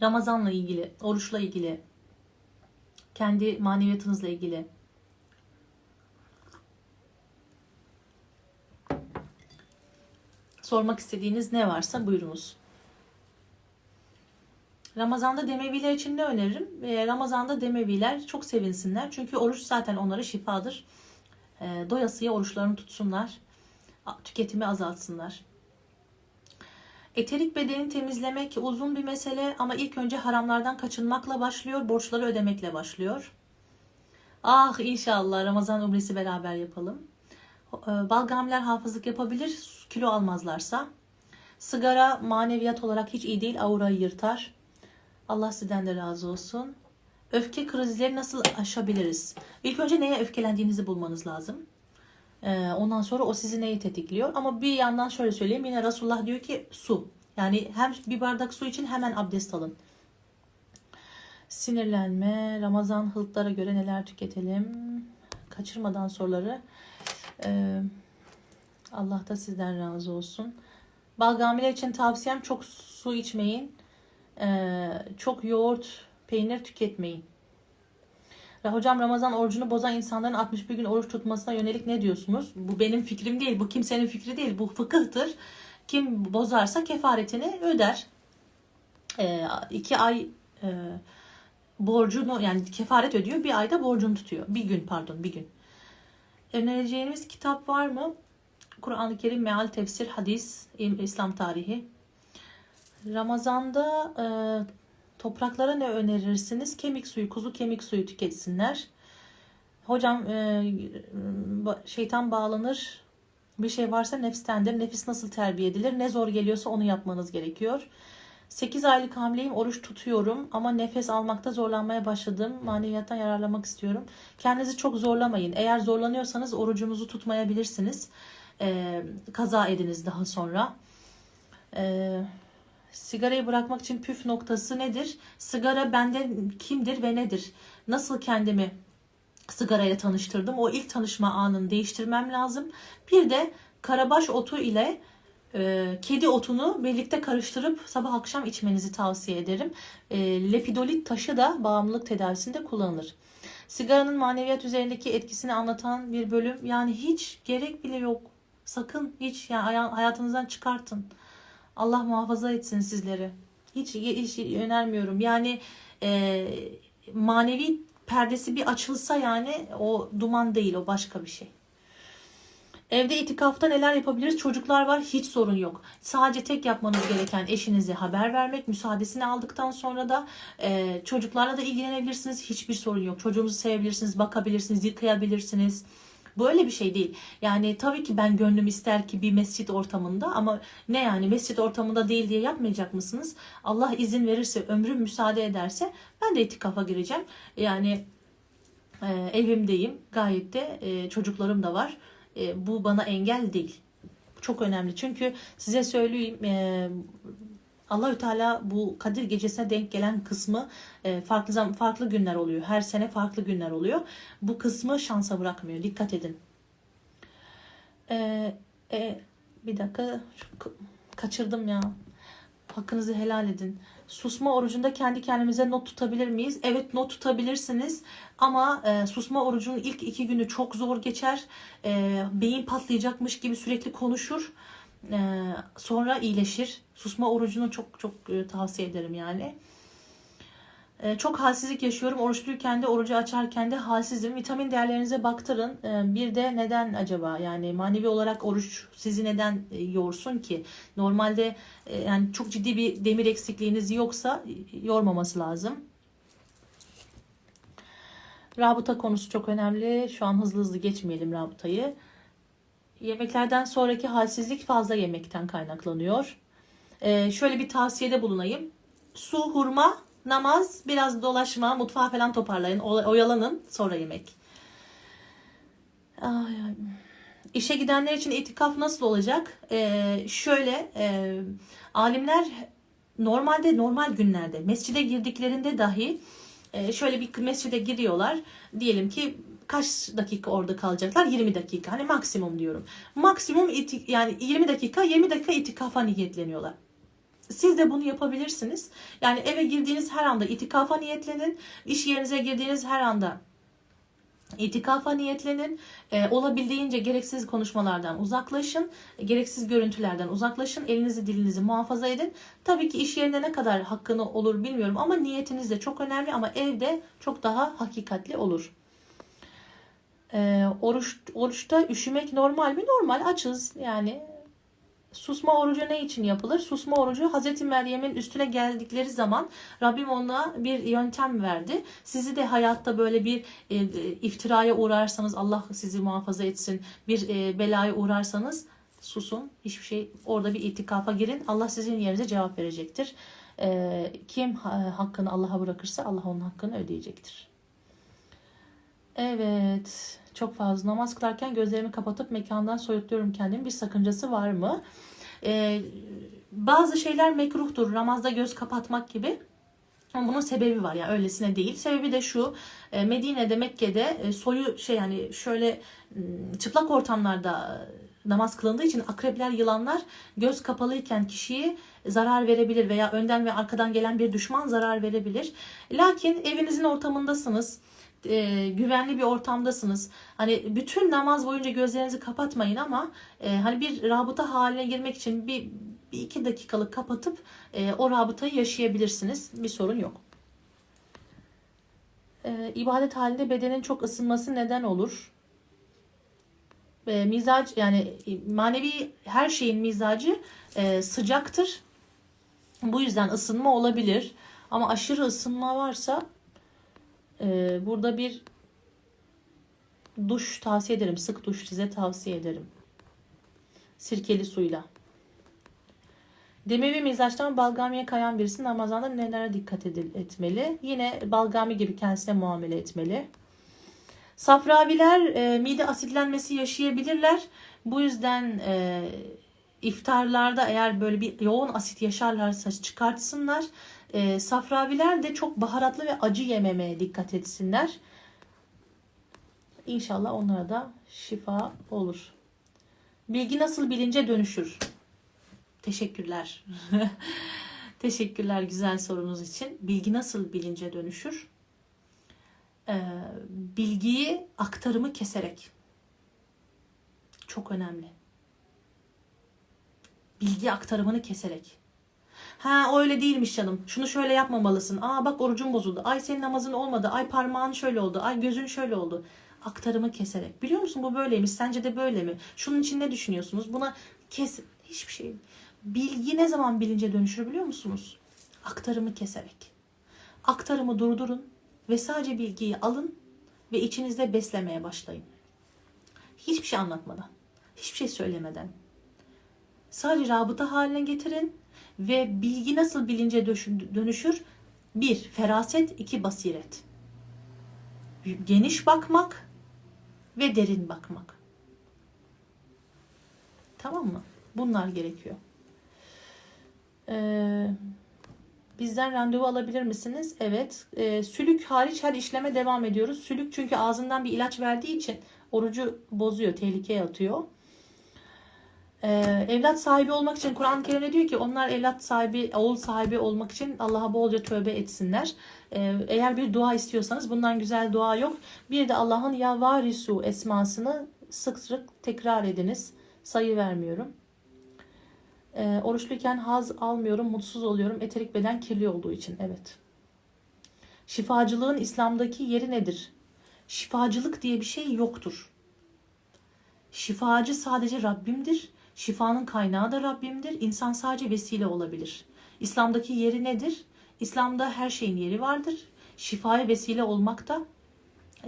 Ramazanla ilgili, oruçla ilgili, kendi maneviyatınızla ilgili, sormak istediğiniz ne varsa buyurunuz. Ramazanda demeviler için ne öneririm? Ramazanda demeviler çok sevinsinler. Çünkü oruç zaten onlara şifadır. e, doyasıya oruçlarını tutsunlar. Tüketimi azaltsınlar. Eterik bedeni temizlemek uzun bir mesele ama ilk önce haramlardan kaçınmakla başlıyor, borçları ödemekle başlıyor. Ah inşallah Ramazan umresi beraber yapalım. E, Balgamiler hafızlık yapabilir kilo almazlarsa. Sigara maneviyat olarak hiç iyi değil, aurayı yırtar. Allah sizden de razı olsun. Öfke krizleri nasıl aşabiliriz? İlk önce neye öfkelendiğinizi bulmanız lazım. Ee, ondan sonra o sizi neyi tetikliyor? Ama bir yandan şöyle söyleyeyim. Yine Resulullah diyor ki su. Yani hem bir bardak su için hemen abdest alın. Sinirlenme, Ramazan hıltlara göre neler tüketelim? Kaçırmadan soruları. Ee, Allah da sizden razı olsun. Balgamiler için tavsiyem çok su içmeyin. Ee, çok yoğurt, peynir tüketmeyin. Hocam Ramazan orucunu bozan insanların 61 gün oruç tutmasına yönelik ne diyorsunuz? Bu benim fikrim değil, bu kimsenin fikri değil, bu fıkıhtır. Kim bozarsa kefaretini öder. Ee, iki ay e, borcunu yani kefaret ödüyor, bir ayda borcunu tutuyor. Bir gün pardon, bir gün. Önereceğiniz kitap var mı? Kur'an-ı Kerim, Meal, Tefsir, Hadis, İslam Tarihi. Ramazan'da e, topraklara ne önerirsiniz? Kemik suyu, kuzu kemik suyu tüketsinler. Hocam e, şeytan bağlanır. Bir şey varsa nefstendir. Nefis nasıl terbiye edilir? Ne zor geliyorsa onu yapmanız gerekiyor. 8 aylık hamileyim, oruç tutuyorum ama nefes almakta zorlanmaya başladım. Maneviyattan yararlanmak istiyorum. Kendinizi çok zorlamayın. Eğer zorlanıyorsanız orucunuzu tutmayabilirsiniz. E, kaza ediniz daha sonra. E, sigarayı bırakmak için püf noktası nedir? Sigara bende kimdir ve nedir? Nasıl kendimi sigarayla tanıştırdım? O ilk tanışma anını değiştirmem lazım. Bir de karabaş otu ile e, kedi otunu birlikte karıştırıp sabah akşam içmenizi tavsiye ederim. E, lepidolit taşı da bağımlılık tedavisinde kullanılır. Sigaranın maneviyat üzerindeki etkisini anlatan bir bölüm. Yani hiç gerek bile yok. Sakın hiç yani haya- hayatınızdan çıkartın. Allah muhafaza etsin sizleri. Hiç, hiç önermiyorum. Yani e, manevi perdesi bir açılsa yani o duman değil o başka bir şey. Evde itikafta neler yapabiliriz? Çocuklar var hiç sorun yok. Sadece tek yapmanız gereken eşinize haber vermek. Müsaadesini aldıktan sonra da e, çocuklarla da ilgilenebilirsiniz. Hiçbir sorun yok. Çocuğunuzu sevebilirsiniz, bakabilirsiniz, yıkayabilirsiniz. Böyle bir şey değil. Yani tabii ki ben gönlüm ister ki bir mescit ortamında ama ne yani mescit ortamında değil diye yapmayacak mısınız? Allah izin verirse, ömrüm müsaade ederse ben de itikafa gireceğim. Yani e, evimdeyim. Gayet de e, çocuklarım da var. E, bu bana engel değil. Çok önemli. Çünkü size söyleyeyim e, Allahü Teala bu Kadir gecesine denk gelen kısmı e, farklı farklı günler oluyor. Her sene farklı günler oluyor. Bu kısmı şansa bırakmıyor. Dikkat edin. E, e, bir dakika kaçırdım ya. Hakkınızı helal edin. Susma orucunda kendi kendimize not tutabilir miyiz? Evet not tutabilirsiniz. Ama e, susma orucunun ilk iki günü çok zor geçer. E, beyin patlayacakmış gibi sürekli konuşur. E, sonra iyileşir. Susma orucunu çok çok e, tavsiye ederim yani. E, çok halsizlik yaşıyorum. Oruçluyken de orucu açarken de halsizim. Vitamin değerlerinize baktırın. E, bir de neden acaba? Yani manevi olarak oruç sizi neden e, yorsun ki? Normalde e, yani çok ciddi bir demir eksikliğiniz yoksa e, yormaması lazım. Rabıta konusu çok önemli. Şu an hızlı hızlı geçmeyelim rabıtayı. Yemeklerden sonraki halsizlik fazla yemekten kaynaklanıyor. Ee, şöyle bir tavsiyede bulunayım. Su, hurma, namaz, biraz dolaşma, mutfağı falan toparlayın, oy- oyalanın, sonra yemek. Ay, ay. İşe gidenler için itikaf nasıl olacak? Ee, şöyle, e, alimler normalde normal günlerde mescide girdiklerinde dahi e, şöyle bir mescide giriyorlar. Diyelim ki kaç dakika orada kalacaklar? 20 dakika. Hani maksimum diyorum. Maksimum iti- yani 20 dakika 20 dakika itikafa niyetleniyorlar. Siz de bunu yapabilirsiniz. Yani eve girdiğiniz her anda itikafa niyetlenin. İş yerinize girdiğiniz her anda itikafa niyetlenin. Ee, olabildiğince gereksiz konuşmalardan uzaklaşın. Gereksiz görüntülerden uzaklaşın. Elinizi dilinizi muhafaza edin. Tabii ki iş yerinde ne kadar hakkını olur bilmiyorum ama niyetiniz de çok önemli ama evde çok daha hakikatli olur. Ee, oruç oruçta üşümek normal mi? Normal açız yani. Susma orucu ne için yapılır? Susma orucu Hazreti Meryem'in üstüne geldikleri zaman Rabbim ona bir yöntem verdi. Sizi de hayatta böyle bir e, e, iftiraya uğrarsanız Allah sizi muhafaza etsin. Bir e, belaya uğrarsanız susun. Hiçbir şey orada bir itikafa girin. Allah sizin yerinize cevap verecektir. E, kim ha- hakkını Allah'a bırakırsa Allah onun hakkını ödeyecektir. Evet. Çok fazla namaz kılarken gözlerimi kapatıp mekandan soyutluyorum kendimi. Bir sakıncası var mı? Ee, bazı şeyler mekruhtur. Namazda göz kapatmak gibi. Ama bunun sebebi var yani öylesine değil. Sebebi de şu. e, Medine'de, Mekke'de e, soyu şey yani şöyle m, çıplak ortamlarda namaz kılındığı için akrepler, yılanlar göz kapalıyken kişiye zarar verebilir veya önden ve arkadan gelen bir düşman zarar verebilir. Lakin evinizin ortamındasınız e, güvenli bir ortamdasınız. Hani bütün namaz boyunca gözlerinizi kapatmayın ama e, hani bir rabıta haline girmek için bir, bir iki dakikalık kapatıp e, o rabıtayı yaşayabilirsiniz. Bir sorun yok. E, ibadet halinde bedenin çok ısınması neden olur? E, mizac yani manevi her şeyin mizacı e, sıcaktır. Bu yüzden ısınma olabilir. Ama aşırı ısınma varsa ee, burada bir duş tavsiye ederim. Sık duş size tavsiye ederim. Sirkeli suyla. Demevi mizaçtan balgamiye kayan birisi Ramazan'da nelere dikkat edil- etmeli? Yine balgami gibi kendisine muamele etmeli. Safraviler e, mide asitlenmesi yaşayabilirler. Bu yüzden e, iftarlarda eğer böyle bir yoğun asit yaşarlarsa çıkartsınlar. E, safraviler de çok baharatlı ve acı yememeye dikkat etsinler. İnşallah onlara da şifa olur. Bilgi nasıl bilince dönüşür? Teşekkürler. Teşekkürler güzel sorunuz için. Bilgi nasıl bilince dönüşür? Ee, bilgiyi aktarımı keserek. Çok önemli. Bilgi aktarımını keserek. Ha öyle değilmiş canım. Şunu şöyle yapmamalısın. Aa bak orucun bozuldu. Ay senin namazın olmadı. Ay parmağın şöyle oldu. Ay gözün şöyle oldu. Aktarımı keserek. Biliyor musun bu böyleymiş. Sence de böyle mi? Şunun için ne düşünüyorsunuz? Buna kes hiçbir şey. Bilgi ne zaman bilince dönüşür biliyor musunuz? Aktarımı keserek. Aktarımı durdurun ve sadece bilgiyi alın ve içinizde beslemeye başlayın. Hiçbir şey anlatmadan, hiçbir şey söylemeden. Sadece rabıta haline getirin ve bilgi nasıl bilince dönüşür? Bir, feraset, iki, basiret. Geniş bakmak ve derin bakmak. Tamam mı? Bunlar gerekiyor. Ee, bizden randevu alabilir misiniz? Evet. Ee, sülük hariç her işleme devam ediyoruz. Sülük çünkü ağzından bir ilaç verdiği için orucu bozuyor, tehlikeye atıyor. Ee, evlat sahibi olmak için Kur'an-ı Kerim'de diyor ki onlar evlat sahibi, oğul sahibi olmak için Allah'a bolca tövbe etsinler. Ee, eğer bir dua istiyorsanız bundan güzel dua yok. Bir de Allah'ın ya varisu esmasını sık sık tekrar ediniz. Sayı vermiyorum. Ee, oruçluyken haz almıyorum, mutsuz oluyorum. Eterik beden kirli olduğu için. Evet. Şifacılığın İslam'daki yeri nedir? Şifacılık diye bir şey yoktur. Şifacı sadece Rabbimdir. Şifanın kaynağı da Rabbimdir. İnsan sadece vesile olabilir. İslam'daki yeri nedir? İslam'da her şeyin yeri vardır. Şifaya vesile olmak da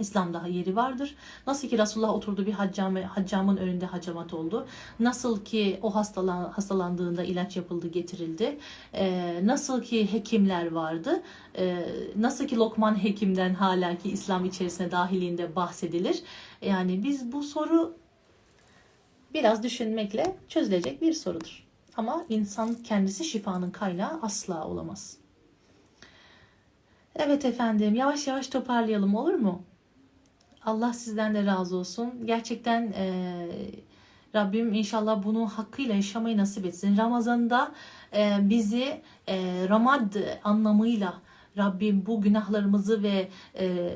İslam'da yeri vardır. Nasıl ki Resulullah oturdu bir haccam, haccamın önünde hacamat oldu. Nasıl ki o hastalan, hastalandığında ilaç yapıldı getirildi. Ee, nasıl ki hekimler vardı. Ee, nasıl ki Lokman hekimden hala ki İslam içerisine dahilinde bahsedilir. Yani biz bu soru biraz düşünmekle çözülecek bir sorudur. Ama insan kendisi şifanın kaynağı asla olamaz. Evet efendim yavaş yavaş toparlayalım olur mu? Allah sizden de razı olsun. Gerçekten e, Rabbim inşallah bunu hakkıyla yaşamayı nasip etsin. Ramazan'da e, bizi e, ramad anlamıyla Rabbim bu günahlarımızı ve e,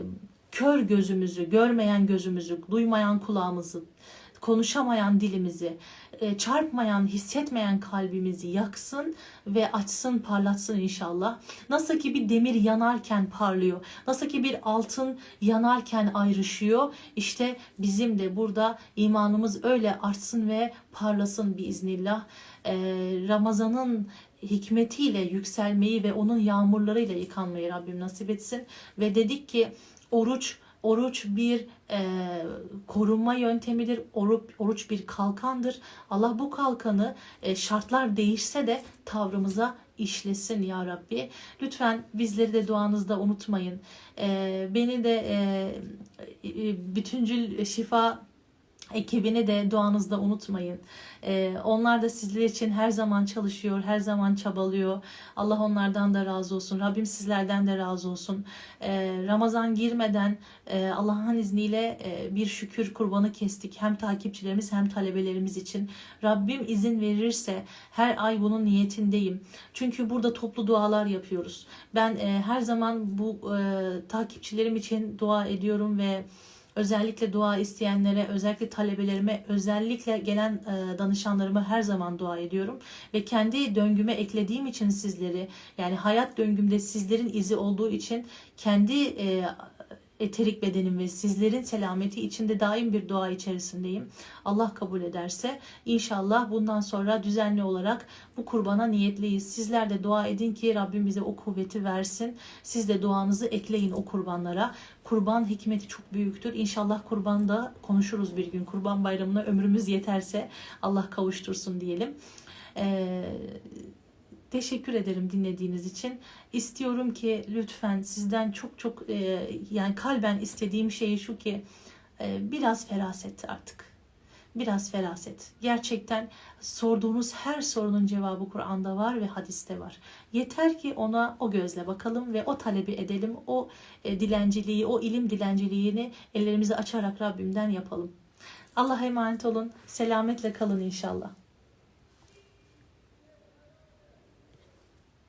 kör gözümüzü, görmeyen gözümüzü, duymayan kulağımızı, konuşamayan dilimizi, e, çarpmayan, hissetmeyen kalbimizi yaksın ve açsın, parlatsın inşallah. Nasıl ki bir demir yanarken parlıyor, nasıl ki bir altın yanarken ayrışıyor, işte bizim de burada imanımız öyle artsın ve parlasın biiznillah. Ee, Ramazan'ın hikmetiyle yükselmeyi ve onun yağmurlarıyla yıkanmayı Rabbim nasip etsin. Ve dedik ki oruç Oruç bir e, korunma yöntemidir. Oruç, oruç bir kalkandır. Allah bu kalkanı e, şartlar değişse de tavrımıza işlesin ya Rabbi. Lütfen bizleri de duanızda unutmayın. E, beni de e, e, bütüncül şifa ekibini de duanızda unutmayın. Ee, onlar da sizler için her zaman çalışıyor, her zaman çabalıyor. Allah onlardan da razı olsun. Rabbim sizlerden de razı olsun. Ee, Ramazan girmeden e, Allah'ın izniyle e, bir şükür kurbanı kestik. Hem takipçilerimiz hem talebelerimiz için. Rabbim izin verirse her ay bunun niyetindeyim. Çünkü burada toplu dualar yapıyoruz. Ben e, her zaman bu takipçilerim için dua ediyorum ve Özellikle dua isteyenlere, özellikle talebelerime, özellikle gelen e, danışanlarıma her zaman dua ediyorum. Ve kendi döngüme eklediğim için sizleri, yani hayat döngümde sizlerin izi olduğu için kendi e, eterik bedenim ve sizlerin selameti içinde daim bir dua içerisindeyim. Allah kabul ederse inşallah bundan sonra düzenli olarak bu kurbana niyetliyiz. Sizler de dua edin ki Rabbim bize o kuvveti versin. Siz de duanızı ekleyin o kurbanlara. Kurban hikmeti çok büyüktür. İnşallah kurbanda konuşuruz bir gün. Kurban bayramına ömrümüz yeterse Allah kavuştursun diyelim. Eee Teşekkür ederim dinlediğiniz için. İstiyorum ki lütfen sizden çok çok e, yani kalben istediğim şey şu ki e, biraz feraset artık. Biraz feraset. Gerçekten sorduğunuz her sorunun cevabı Kur'an'da var ve hadiste var. Yeter ki ona o gözle bakalım ve o talebi edelim. O e, dilenciliği, o ilim dilenciliğini ellerimizi açarak Rabbimden yapalım. Allah'a emanet olun. Selametle kalın inşallah.